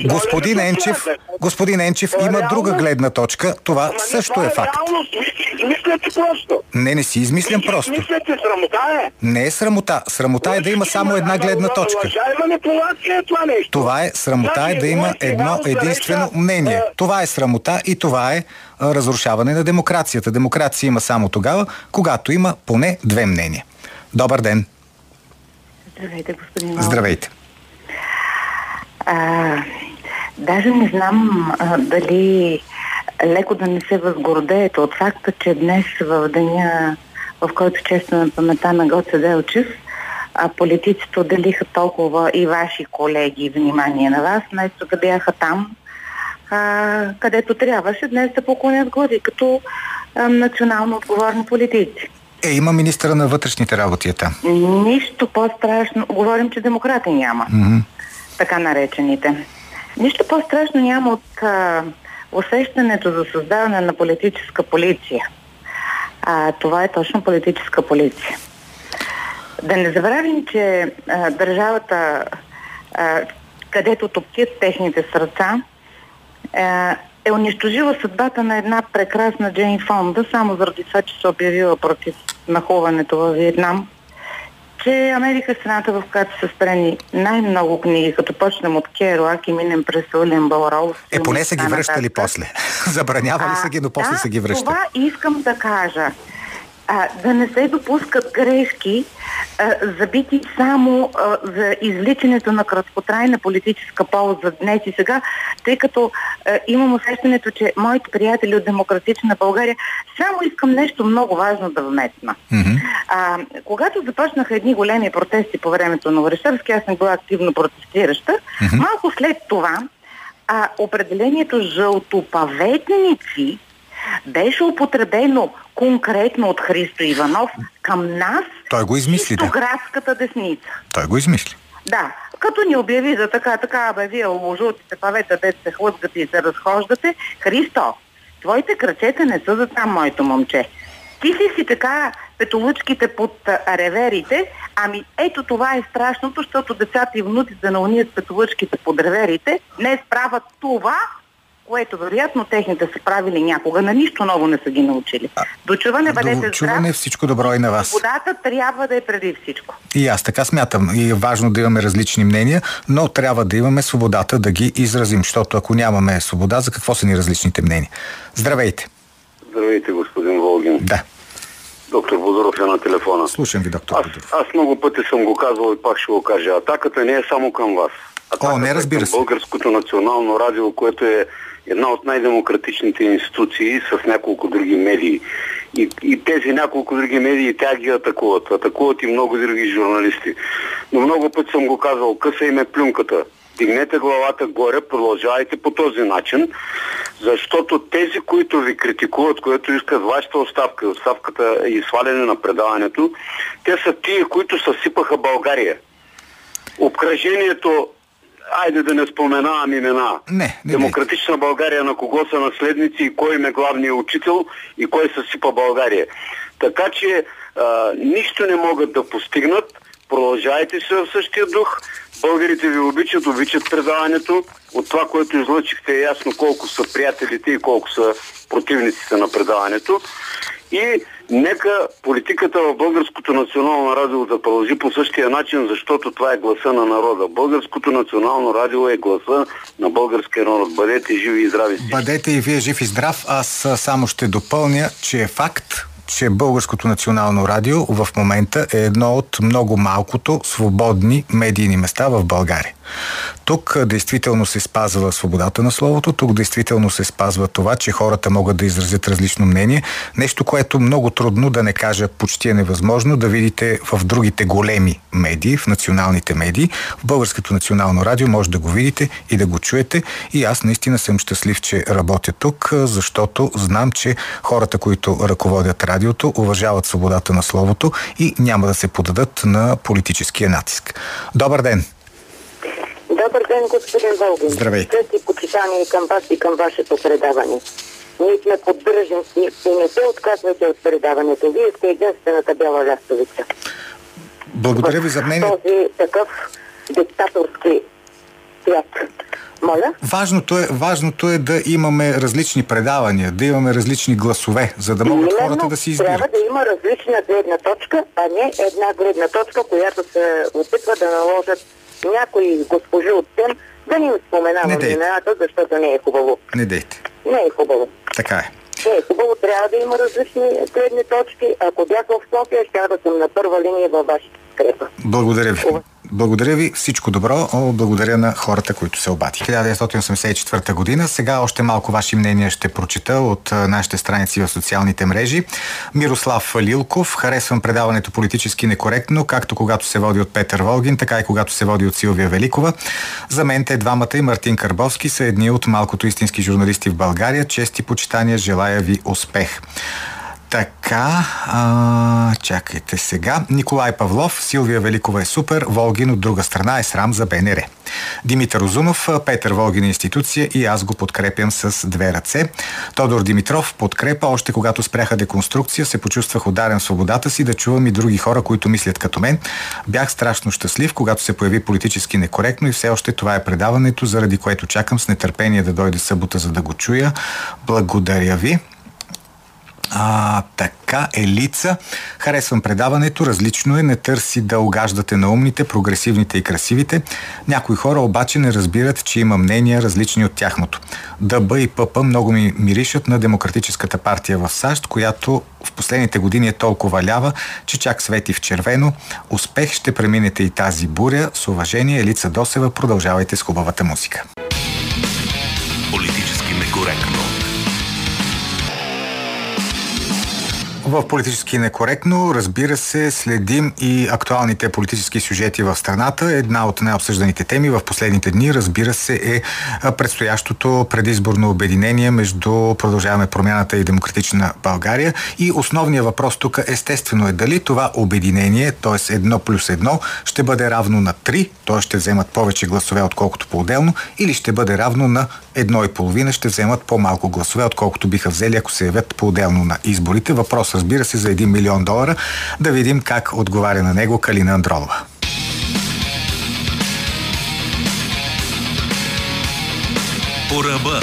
Господин Енчев, господин Енчев има друга гледна точка. Това също е факт. Реалност, измисляте просто. Не, не си измислям просто. Измисляте срамота е. Не е срамота. Срамота е да има само една гледна точка. Е това нещо. Това е срамота е да има едно единствено мнение. Това е срамота и това е разрушаване на демокрацията. Демокрация има само тогава, когато има поне две мнения. Добър ден. Здравейте, господин. Здравейте. А, даже не знам а, дали леко да не се възгордеете от факта, че днес в деня, в който честваме памета на Гоце Делчев, а политиците отделиха толкова и ваши колеги внимание на вас, вместо да бяха там, а, където трябваше днес да поклонят глави като а, национално отговорни политици. Е, има министра на вътрешните работи е там. Нищо по-страшно. Говорим, че демократи няма. Мгм. така наречените. Нищо по-страшно няма от а, усещането за създаване на политическа полиция. А, това е точно политическа полиция. Да не забравим, че а, държавата, а, където топтят техните сърца, а, е унищожила съдбата на една прекрасна Джейн Фонда, само заради това, че се обявила против нахуването във Виетнам че Америка е страната, в която са спрени най-много книги, като почнем от Керуак и минем през Улин Балрол. Е, поне са ги връщали после. Забранявали са ги, но после да, са ги връщали. Това искам да кажа. А, да не се допускат грешки, а, забити само а, за извличането на краткотрайна политическа полза днес и сега, тъй като а, имам усещането, че моите приятели от Демократична България само искам нещо много важно да вметна. Mm-hmm. А, когато започнаха едни големи протести по времето на Орешарски, аз съм била активно протестираща, Мгм. малко след това а, определението жълтопаветници беше употребено конкретно от Христо Иванов към нас, Той го измисли, да. градската десница. Той го измисли. Да, като ни обяви за така, така, бе, вие жълтите павета, де се хлъзгате и се разхождате, Христо, твоите кръчета не са за там, моето момче. Ти си си така петолучките под реверите, ами ето това е страшното, защото децата и внуците на уния с петолучките под реверите днес правят това, което вероятно техните са правили някога, на нищо ново не са ги научили. Дочуване, бъдете здрав, Чуване всичко добро и на вас. водата трябва да е преди всичко. И аз така смятам. И е важно да имаме различни мнения, но трябва да имаме свободата да ги изразим, защото ако нямаме свобода, за какво са ни различните мнения? Здравейте! Здравейте, господин Волгин. Да. Доктор Бодоров е на телефона. Слушам ви, доктор аз, аз много пъти съм го казвал и пак ще го кажа. Атаката не е само към вас. О, не разбира се. Българското национално радио, което е една от най-демократичните институции с няколко други медии. И, и тези няколко други медии тя ги атакуват. Атакуват и много други журналисти. Но много пъти съм го казвал, къса им е плюнката. Дигнете главата горе, продължавайте по този начин, защото тези, които ви критикуват, които искат вашата оставка, оставката и сваляне на предаването, те са тия, които съсипаха България. Обкръжението, айде да не споменавам имена, Не, не, Демократична България на кого са наследници и кой им е главният учител и кой съсипа България. Така че а, нищо не могат да постигнат. Продължайте се в същия дух. Българите ви обичат, обичат предаването. От това, което излъчихте е ясно колко са приятелите и колко са противниците на предаването. И нека политиката в Българското национално радио да продължи по същия начин, защото това е гласа на народа. Българското национално радио е гласа на българския народ. Бъдете живи и здрави. Бъдете и вие жив и здрав. Аз само ще допълня, че е факт, че Българското национално радио в момента е едно от много малкото свободни медийни места в България. Тук действително се спазва свободата на словото, тук действително се спазва това, че хората могат да изразят различно мнение. Нещо, което много трудно да не кажа, почти е невъзможно да видите в другите големи медии, в националните медии. В Българското национално радио може да го видите и да го чуете. И аз наистина съм щастлив, че работя тук, защото знам, че хората, които ръководят радиото, уважават свободата на словото и няма да се подадат на политическия натиск. Добър ден! Добър ден, господин Волгин. Здравейте. Чест и почитание към вас и към вашето предаване. Ние сме поддържани и не се отказвате от предаването. Вие сте единствената бяла лястовица. Благодаря ви за мнение. Този такъв диктаторски свят. Моля? Важното е, важното е да имаме различни предавания, да имаме различни гласове, за да могат Именно хората да си избират. Трябва да има различна гледна точка, а не една гледна точка, която се опитва да наложат някои госпожи от тем, да ни споменавам имената, защото не е хубаво. Не дейте. Не е хубаво. Така е. Не е хубаво, трябва да има различни гледни точки. Ако бях в София, ще да съм на първа линия във вашата скрепа. Благодаря ви. Благодаря ви. Всичко добро. Благодаря на хората, които се обадиха. 1984 година. Сега още малко ваши мнения ще прочита от нашите страници в социалните мрежи. Мирослав Лилков. Харесвам предаването политически некоректно, както когато се води от Петър Волгин, така и когато се води от Силвия Великова. За мен те двамата и Мартин Карбовски са едни от малкото истински журналисти в България. Чести почитания, желая ви успех. Така, а, чакайте сега. Николай Павлов, Силвия Великова е супер, Волгин от друга страна е срам за БНР. Димитър Озунов, Петър Волгин е институция и аз го подкрепям с две ръце. Тодор Димитров подкрепа, още когато спряха деконструкция, се почувствах ударен свободата си да чувам и други хора, които мислят като мен. Бях страшно щастлив, когато се появи политически некоректно и все още това е предаването, заради което чакам с нетърпение да дойде събота, за да го чуя. Благодаря ви. А, така, Елица. Харесвам предаването, различно е, не търси да огаждате на умните, прогресивните и красивите. Някои хора обаче не разбират, че има мнения различни от тяхното. ДБ и ПП много ми миришат на Демократическата партия в САЩ, която в последните години е толкова лява, че чак свети в червено. Успех ще преминете и тази буря. С уважение, Елица Досева, продължавайте с хубавата музика. Политически некоректно. В политически некоректно, разбира се, следим и актуалните политически сюжети в страната. Една от най-обсъжданите теми в последните дни, разбира се, е предстоящото предизборно обединение между Продължаваме промяната и Демократична България. И основният въпрос тук естествено е дали това обединение, т.е. едно плюс едно, ще бъде равно на 3, т.е. ще вземат повече гласове, отколкото по-отделно, или ще бъде равно на едно и половина, ще вземат по-малко гласове, отколкото биха взели, ако се явят по-отделно на изборите. Въпрос разбира се, за 1 милион долара. Да видим как отговаря на него Калина Андролова. По ръба.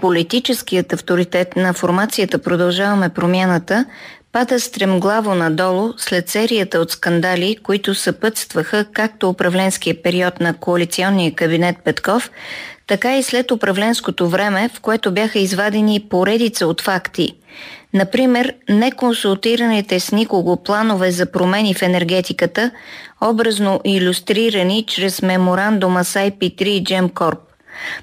Политическият авторитет на формацията Продължаваме промяната пада стремглаво надолу след серията от скандали, които съпътстваха както управленския период на коалиционния кабинет Петков, така и след управленското време, в което бяха извадени поредица от факти. Например, неконсултираните с никого планове за промени в енергетиката, образно иллюстрирани чрез меморандума с IP3 и Gemcorp.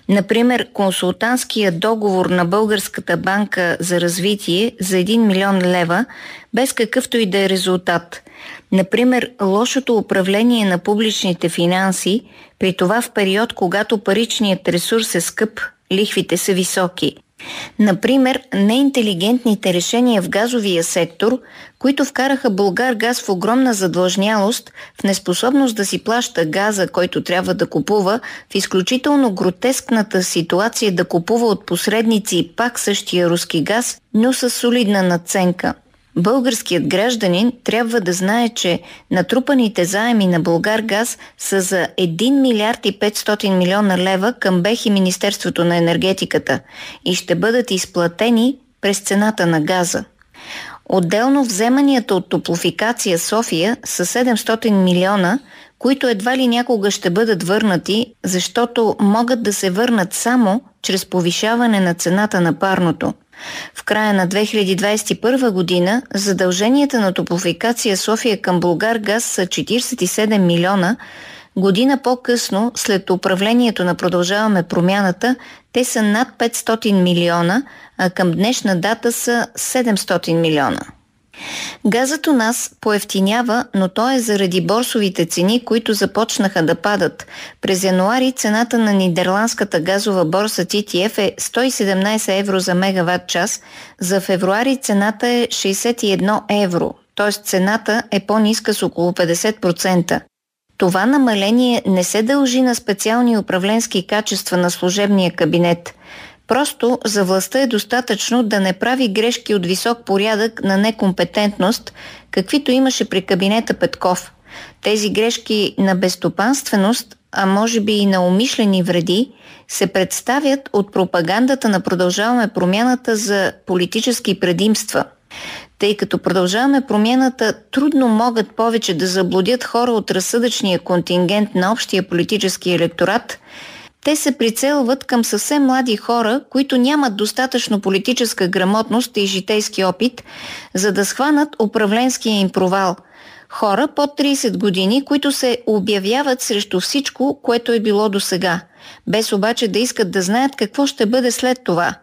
Например, консултантския договор на Българската банка за развитие за 1 милион лева, без какъвто и да е резултат. Например, лошото управление на публичните финанси, при това в период, когато паричният ресурс е скъп, лихвите са високи. Например, неинтелигентните решения в газовия сектор, които вкараха Българ газ в огромна задлъжнялост, в неспособност да си плаща газа, който трябва да купува, в изключително гротескната ситуация да купува от посредници пак същия руски газ, но с солидна наценка. Българският гражданин трябва да знае, че натрупаните заеми на Българ газ са за 1 милиард и 500 милиона лева към БЕХ и Министерството на енергетиката и ще бъдат изплатени през цената на газа. Отделно вземанията от топлофикация София са 700 милиона, които едва ли някога ще бъдат върнати, защото могат да се върнат само чрез повишаване на цената на парното – в края на 2021 година задълженията на топлофикация София към Българ газ са 47 милиона. Година по-късно, след управлението на Продължаваме промяната, те са над 500 милиона, а към днешна дата са 700 милиона. Газът у нас поевтинява, но то е заради борсовите цени, които започнаха да падат. През януари цената на нидерландската газова борса TTF е 117 евро за мегаватт час, за февруари цената е 61 евро, т.е. цената е по-ниска с около 50%. Това намаление не се дължи на специални управленски качества на служебния кабинет – Просто за властта е достатъчно да не прави грешки от висок порядък на некомпетентност, каквито имаше при кабинета Петков. Тези грешки на безстопанственост, а може би и на умишлени вреди, се представят от пропагандата на Продължаваме промяната за политически предимства. Тъй като продължаваме промяната, трудно могат повече да заблудят хора от разсъдъчния контингент на общия политически електорат – те се прицелват към съвсем млади хора, които нямат достатъчно политическа грамотност и житейски опит, за да схванат управленския им провал. Хора под 30 години, които се обявяват срещу всичко, което е било до сега, без обаче да искат да знаят какво ще бъде след това –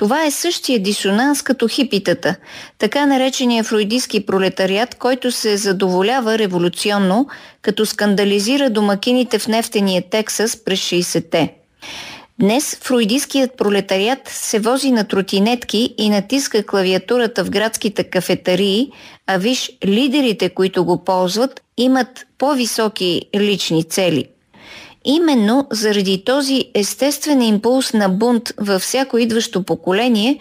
това е същия дисонанс като хипитата, така наречения фройдистски пролетариат, който се задоволява революционно, като скандализира домакините в нефтения Тексас през 60-те. Днес фруидистският пролетариат се вози на тротинетки и натиска клавиатурата в градските кафетарии, а виж, лидерите, които го ползват, имат по-високи лични цели. Именно заради този естествен импулс на бунт във всяко идващо поколение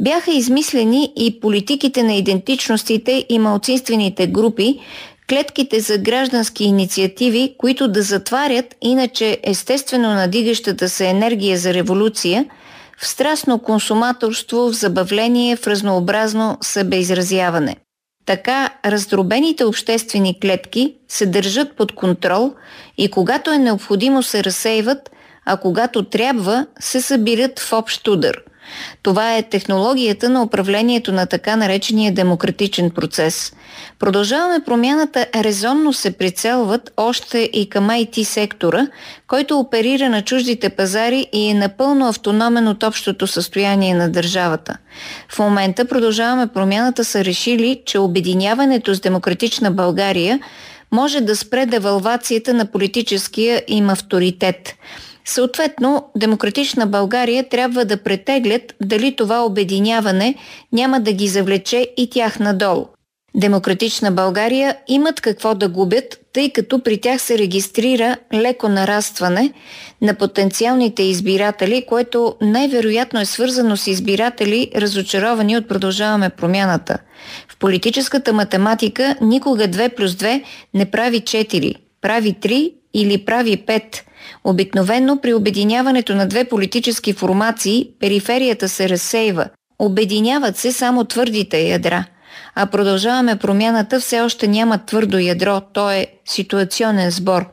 бяха измислени и политиките на идентичностите и малцинствените групи, клетките за граждански инициативи, които да затварят иначе естествено надигащата се енергия за революция в страстно консуматорство, в забавление, в разнообразно събеизразяване. Така раздробените обществени клетки се държат под контрол и когато е необходимо се разсейват, а когато трябва се събират в общ удар – това е технологията на управлението на така наречения демократичен процес. Продължаваме промяната резонно се прицелват още и към IT сектора, който оперира на чуждите пазари и е напълно автономен от общото състояние на държавата. В момента продължаваме промяната са решили, че обединяването с демократична България може да спре девалвацията на политическия им авторитет – Съответно, Демократична България трябва да претеглят дали това обединяване няма да ги завлече и тях надолу. Демократична България имат какво да губят, тъй като при тях се регистрира леко нарастване на потенциалните избиратели, което най-вероятно е свързано с избиратели, разочаровани от продължаваме промяната. В политическата математика никога 2 плюс 2 не прави 4, прави 3 или прави 5 – Обикновено при обединяването на две политически формации периферията се разсейва. Обединяват се само твърдите ядра. А продължаваме промяната все още няма твърдо ядро, то е ситуационен сбор.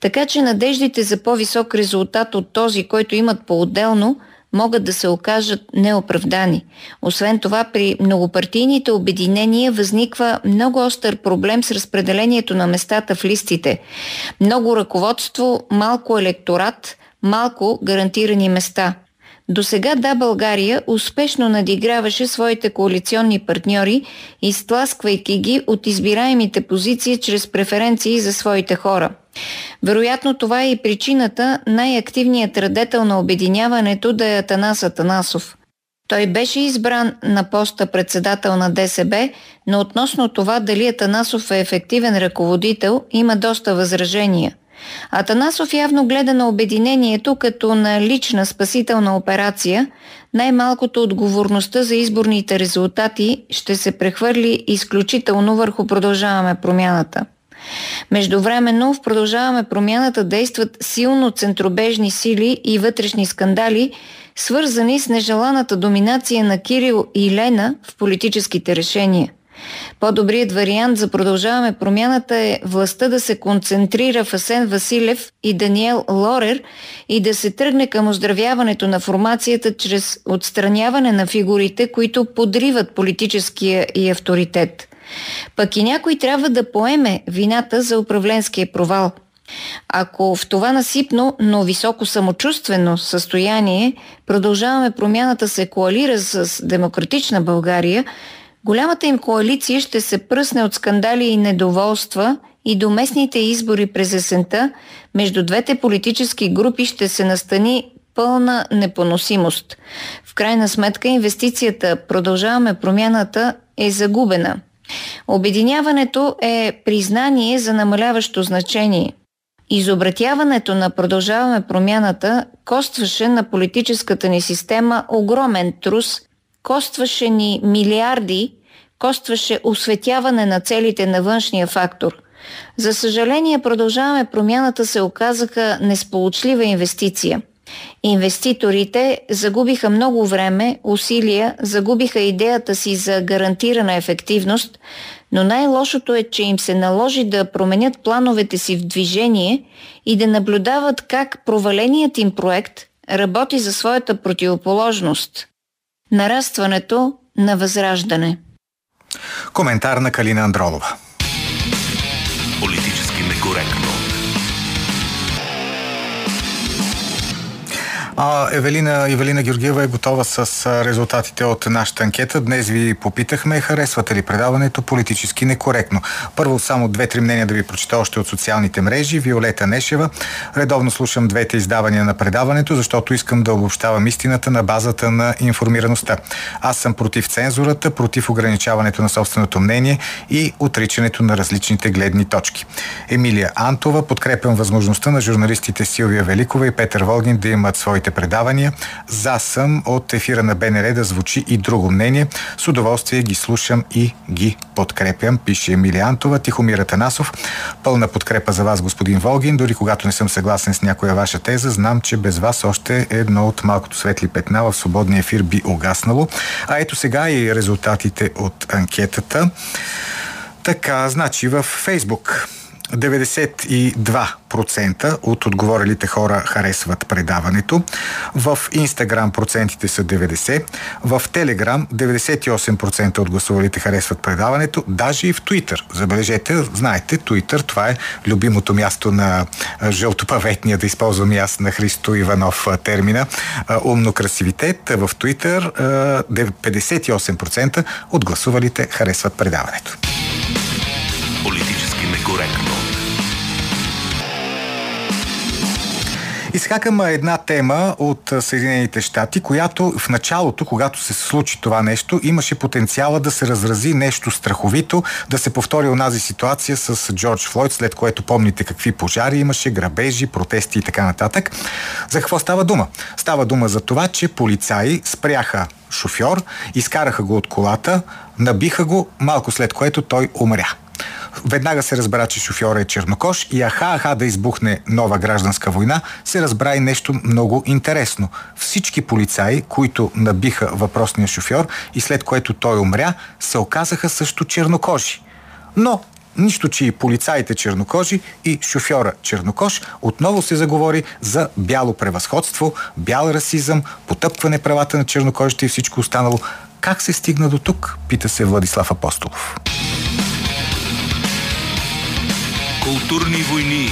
Така че надеждите за по-висок резултат от този, който имат по-отделно, могат да се окажат неоправдани. Освен това, при многопартийните обединения възниква много остър проблем с разпределението на местата в листите. Много ръководство, малко електорат, малко гарантирани места. До сега Да България успешно надиграваше своите коалиционни партньори, изтласквайки ги от избираемите позиции чрез преференции за своите хора. Вероятно това е и причината най-активният радетел на обединяването да е Атанас Атанасов. Той беше избран на поста председател на ДСБ, но относно това дали Атанасов е ефективен ръководител има доста възражения. Атанасов явно гледа на обединението като на лична спасителна операция, най-малкото отговорността за изборните резултати ще се прехвърли изключително върху продължаваме промяната – Междувременно в продължаваме промяната действат силно центробежни сили и вътрешни скандали, свързани с нежеланата доминация на Кирил и Лена в политическите решения. По-добрият вариант за продължаваме промяната е властта да се концентрира в Асен Василев и Даниел Лорер и да се тръгне към оздравяването на формацията чрез отстраняване на фигурите, които подриват политическия и авторитет. Пък и някой трябва да поеме вината за управленския провал. Ако в това насипно, но високо самочувствено състояние продължаваме промяната се коалира с демократична България, голямата им коалиция ще се пръсне от скандали и недоволства и до местните избори през есента между двете политически групи ще се настани пълна непоносимост. В крайна сметка инвестицията Продължаваме промяната е загубена – Обединяването е признание за намаляващо значение. Изобретяването на продължаваме промяната костваше на политическата ни система огромен трус, костваше ни милиарди, костваше осветяване на целите на външния фактор. За съжаление, продължаваме промяната се оказаха несполучлива инвестиция – Инвеститорите загубиха много време, усилия, загубиха идеята си за гарантирана ефективност, но най-лошото е, че им се наложи да променят плановете си в движение и да наблюдават как проваленият им проект работи за своята противоположност – нарастването на възраждане. Коментар на Калина Андролова. А, Евелина, Евелина Георгиева е готова с резултатите от нашата анкета. Днес ви попитахме, харесвате ли предаването политически некоректно. Първо само две-три мнения да ви прочета още от социалните мрежи. Виолета Нешева. Редовно слушам двете издавания на предаването, защото искам да обобщавам истината на базата на информираността. Аз съм против цензурата, против ограничаването на собственото мнение и отричането на различните гледни точки. Емилия Антова. Подкрепям възможността на журналистите Силвия Великова и Петър Волгин да имат своите предавания. За съм от ефира на БНР да звучи и друго мнение. С удоволствие ги слушам и ги подкрепям, пише Емилия Антова. Тихомир Танасов. Пълна подкрепа за вас, господин Волгин. Дори когато не съм съгласен с някоя ваша теза, знам, че без вас още едно от малкото светли петна в свободния ефир би угаснало. А ето сега и резултатите от анкетата. Така, значи в Фейсбук 92% от отговорилите хора харесват предаването. В Инстаграм процентите са 90%. В Телеграм 98% от гласувалите харесват предаването. Даже и в Твитър. Забележете, знаете, Твитър това е любимото място на жълтопаветния, да използвам и аз на Христо Иванов термина, умно красивитет. В Твитър 58% от гласувалите харесват предаването. Политически некоректно. Изхакам една тема от Съединените щати, която в началото, когато се случи това нещо, имаше потенциала да се разрази нещо страховито, да се повтори онази ситуация с Джордж Флойд, след което помните какви пожари имаше, грабежи, протести и така нататък. За какво става дума? Става дума за това, че полицаи спряха шофьор, изкараха го от колата, набиха го, малко след което той умря. Веднага се разбра, че шофьора е чернокош и аха, аха да избухне нова гражданска война, се разбра и нещо много интересно. Всички полицаи, които набиха въпросния шофьор и след което той умря, се оказаха също чернокожи. Но Нищо, че и полицаите чернокожи и шофьора чернокош отново се заговори за бяло превъзходство, бял расизъм, потъпване правата на чернокожите и всичко останало. Как се стигна до тук? Пита се Владислав Апостолов. Културни войни.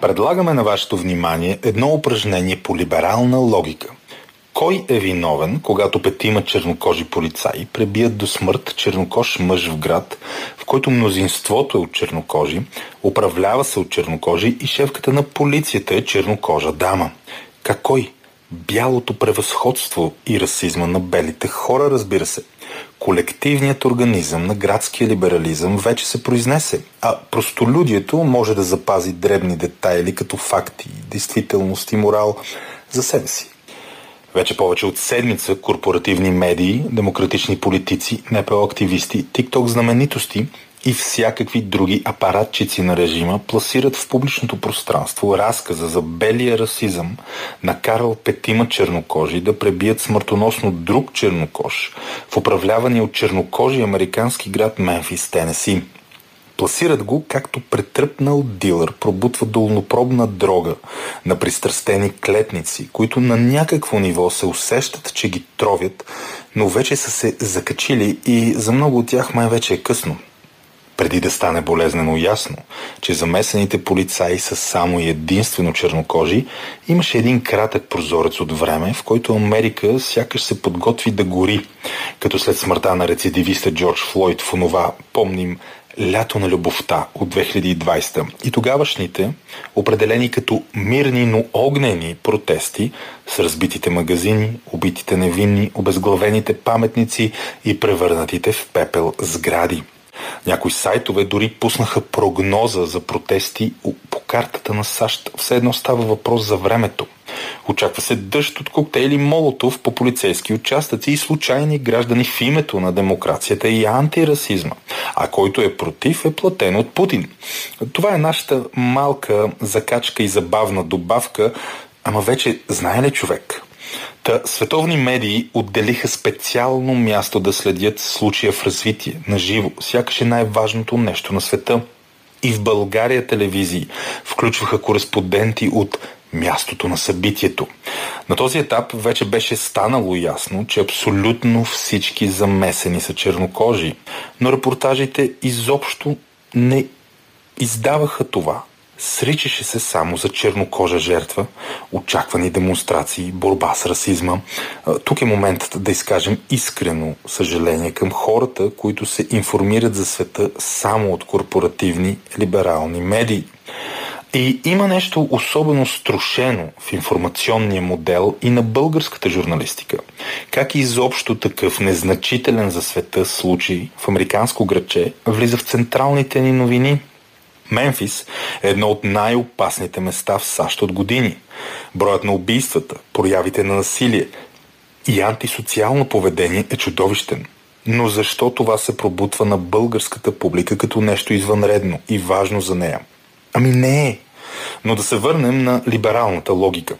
Предлагаме на вашето внимание едно упражнение по либерална логика. Кой е виновен, когато петима чернокожи полицаи пребият до смърт чернокож мъж в град, в който мнозинството е от чернокожи, управлява се от чернокожи и шефката на полицията е чернокожа дама? Какой? Бялото превъзходство и расизма на белите хора, разбира се. Колективният организъм на градския либерализъм вече се произнесе, а простолюдието може да запази дребни детайли като факти, действителност и морал за себе си. Вече повече от седмица корпоративни медии, демократични политици, НПО активисти, тикток знаменитости и всякакви други апаратчици на режима пласират в публичното пространство разказа за белия расизъм, накарал петима чернокожи да пребият смъртоносно друг чернокож в управлявания от чернокожи американски град Мемфис, Тенеси. Пласират го както претръпнал дилър пробутва долнопробна дрога на пристрастени клетници, които на някакво ниво се усещат, че ги тровят, но вече са се закачили и за много от тях май вече е късно преди да стане болезнено ясно, че замесените полицаи са само и единствено чернокожи, имаше един кратък прозорец от време, в който Америка сякаш се подготви да гори, като след смъртта на рецидивиста Джордж Флойд в онова, помним, Лято на любовта от 2020 и тогавашните, определени като мирни, но огнени протести с разбитите магазини, убитите невинни, обезглавените паметници и превърнатите в пепел сгради. Някои сайтове дори пуснаха прогноза за протести по картата на САЩ. Все едно става въпрос за времето. Очаква се дъжд от коктейли Молотов по полицейски участъци и случайни граждани в името на демокрацията и антирасизма. А който е против е платен от Путин. Това е нашата малка закачка и забавна добавка, ама вече знае ли човек? Та световни медии отделиха специално място да следят случая в развитие, на живо, сякаш е най-важното нещо на света. И в България телевизии включваха кореспонденти от мястото на събитието. На този етап вече беше станало ясно, че абсолютно всички замесени са чернокожи, но репортажите изобщо не издаваха това. Сричаше се само за чернокожа жертва, очаквани демонстрации, борба с расизма. Тук е моментът да изкажем искрено съжаление към хората, които се информират за света само от корпоративни либерални медии. И има нещо особено струшено в информационния модел и на българската журналистика. Как изобщо такъв незначителен за света случай в американско граче влиза в централните ни новини – Мемфис е едно от най-опасните места в САЩ от години. Броят на убийствата, проявите на насилие и антисоциално поведение е чудовищен. Но защо това се пробутва на българската публика като нещо извънредно и важно за нея? Ами не е. Но да се върнем на либералната логика.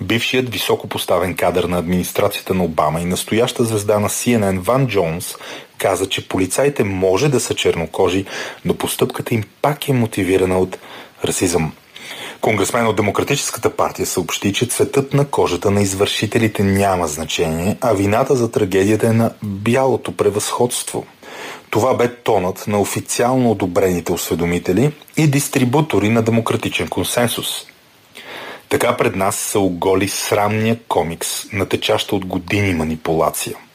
Бившият високо поставен кадър на администрацията на Обама и настояща звезда на CNN Ван Джонс каза, че полицаите може да са чернокожи, но постъпката им пак е мотивирана от расизъм. Конгресмен от Демократическата партия съобщи, че цветът на кожата на извършителите няма значение, а вината за трагедията е на бялото превъзходство. Това бе тонът на официално одобрените осведомители и дистрибутори на демократичен консенсус. Така пред нас се оголи срамния комикс на течаща от години манипулация –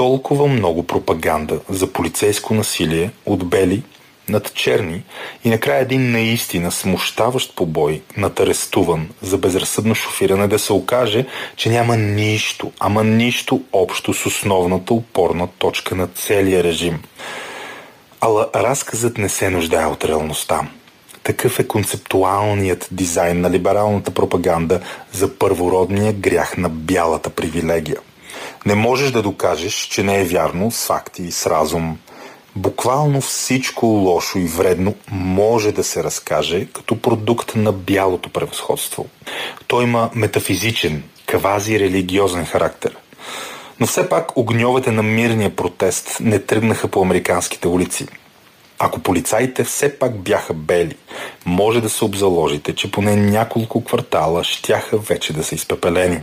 толкова много пропаганда за полицейско насилие от бели над черни и накрая един наистина смущаващ побой над арестуван за безразсъдно шофиране да се окаже, че няма нищо, ама нищо общо с основната опорна точка на целия режим. Ала разказът не се нуждае от реалността. Такъв е концептуалният дизайн на либералната пропаганда за първородния грях на бялата привилегия – не можеш да докажеш, че не е вярно с факти и с разум. Буквално всичко лошо и вредно може да се разкаже като продукт на бялото превъзходство. Той има метафизичен, квази-религиозен характер. Но все пак огньовете на мирния протест не тръгнаха по американските улици. Ако полицаите все пак бяха бели, може да се обзаложите, че поне няколко квартала щяха вече да са изпепелени.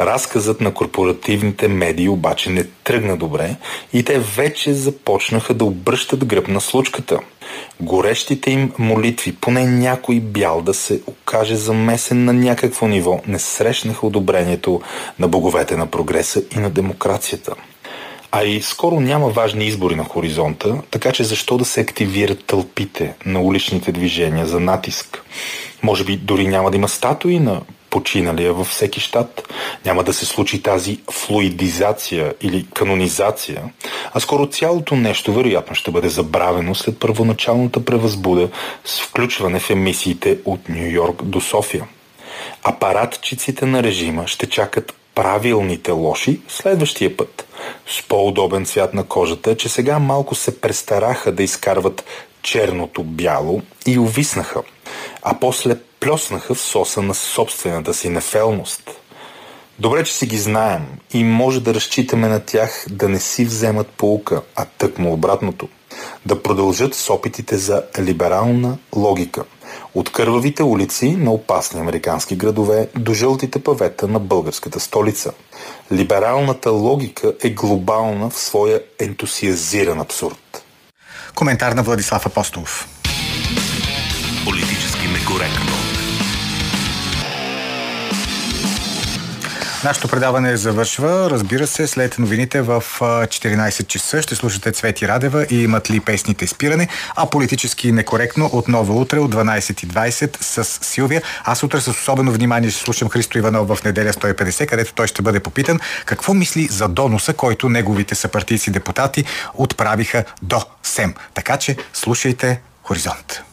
Разказът на корпоративните медии обаче не тръгна добре и те вече започнаха да обръщат гръб на случката. Горещите им молитви, поне някой бял да се окаже замесен на някакво ниво, не срещнаха одобрението на боговете на прогреса и на демокрацията. А и скоро няма важни избори на хоризонта, така че защо да се активират тълпите на уличните движения за натиск? Може би дори няма да има статуи на починалия във всеки щат. Няма да се случи тази флуидизация или канонизация, а скоро цялото нещо вероятно ще бъде забравено след първоначалната превъзбуда с включване в емисиите от Нью Йорк до София. Апаратчиците на режима ще чакат правилните лоши следващия път. С по-удобен цвят на кожата, че сега малко се престараха да изкарват черното бяло и увиснаха, а после плеснаха в соса на собствената си нефелност. Добре, че си ги знаем и може да разчитаме на тях да не си вземат полука, а тъкмо обратното. Да продължат с опитите за либерална логика. От кървавите улици на опасни американски градове до жълтите павета на българската столица. Либералната логика е глобална в своя ентусиазиран абсурд. Коментар на Владислав Апостолов. Политически некоректно. Нашето предаване завършва, разбира се, след новините в 14 часа. Ще слушате Цвети Радева и имат ли песните спиране, а политически некоректно отново утре от 12.20 с Силвия. Аз утре с особено внимание ще слушам Христо Иванов в неделя 150, където той ще бъде попитан какво мисли за доноса, който неговите съпартийци депутати отправиха до СЕМ. Така че слушайте Хоризонт.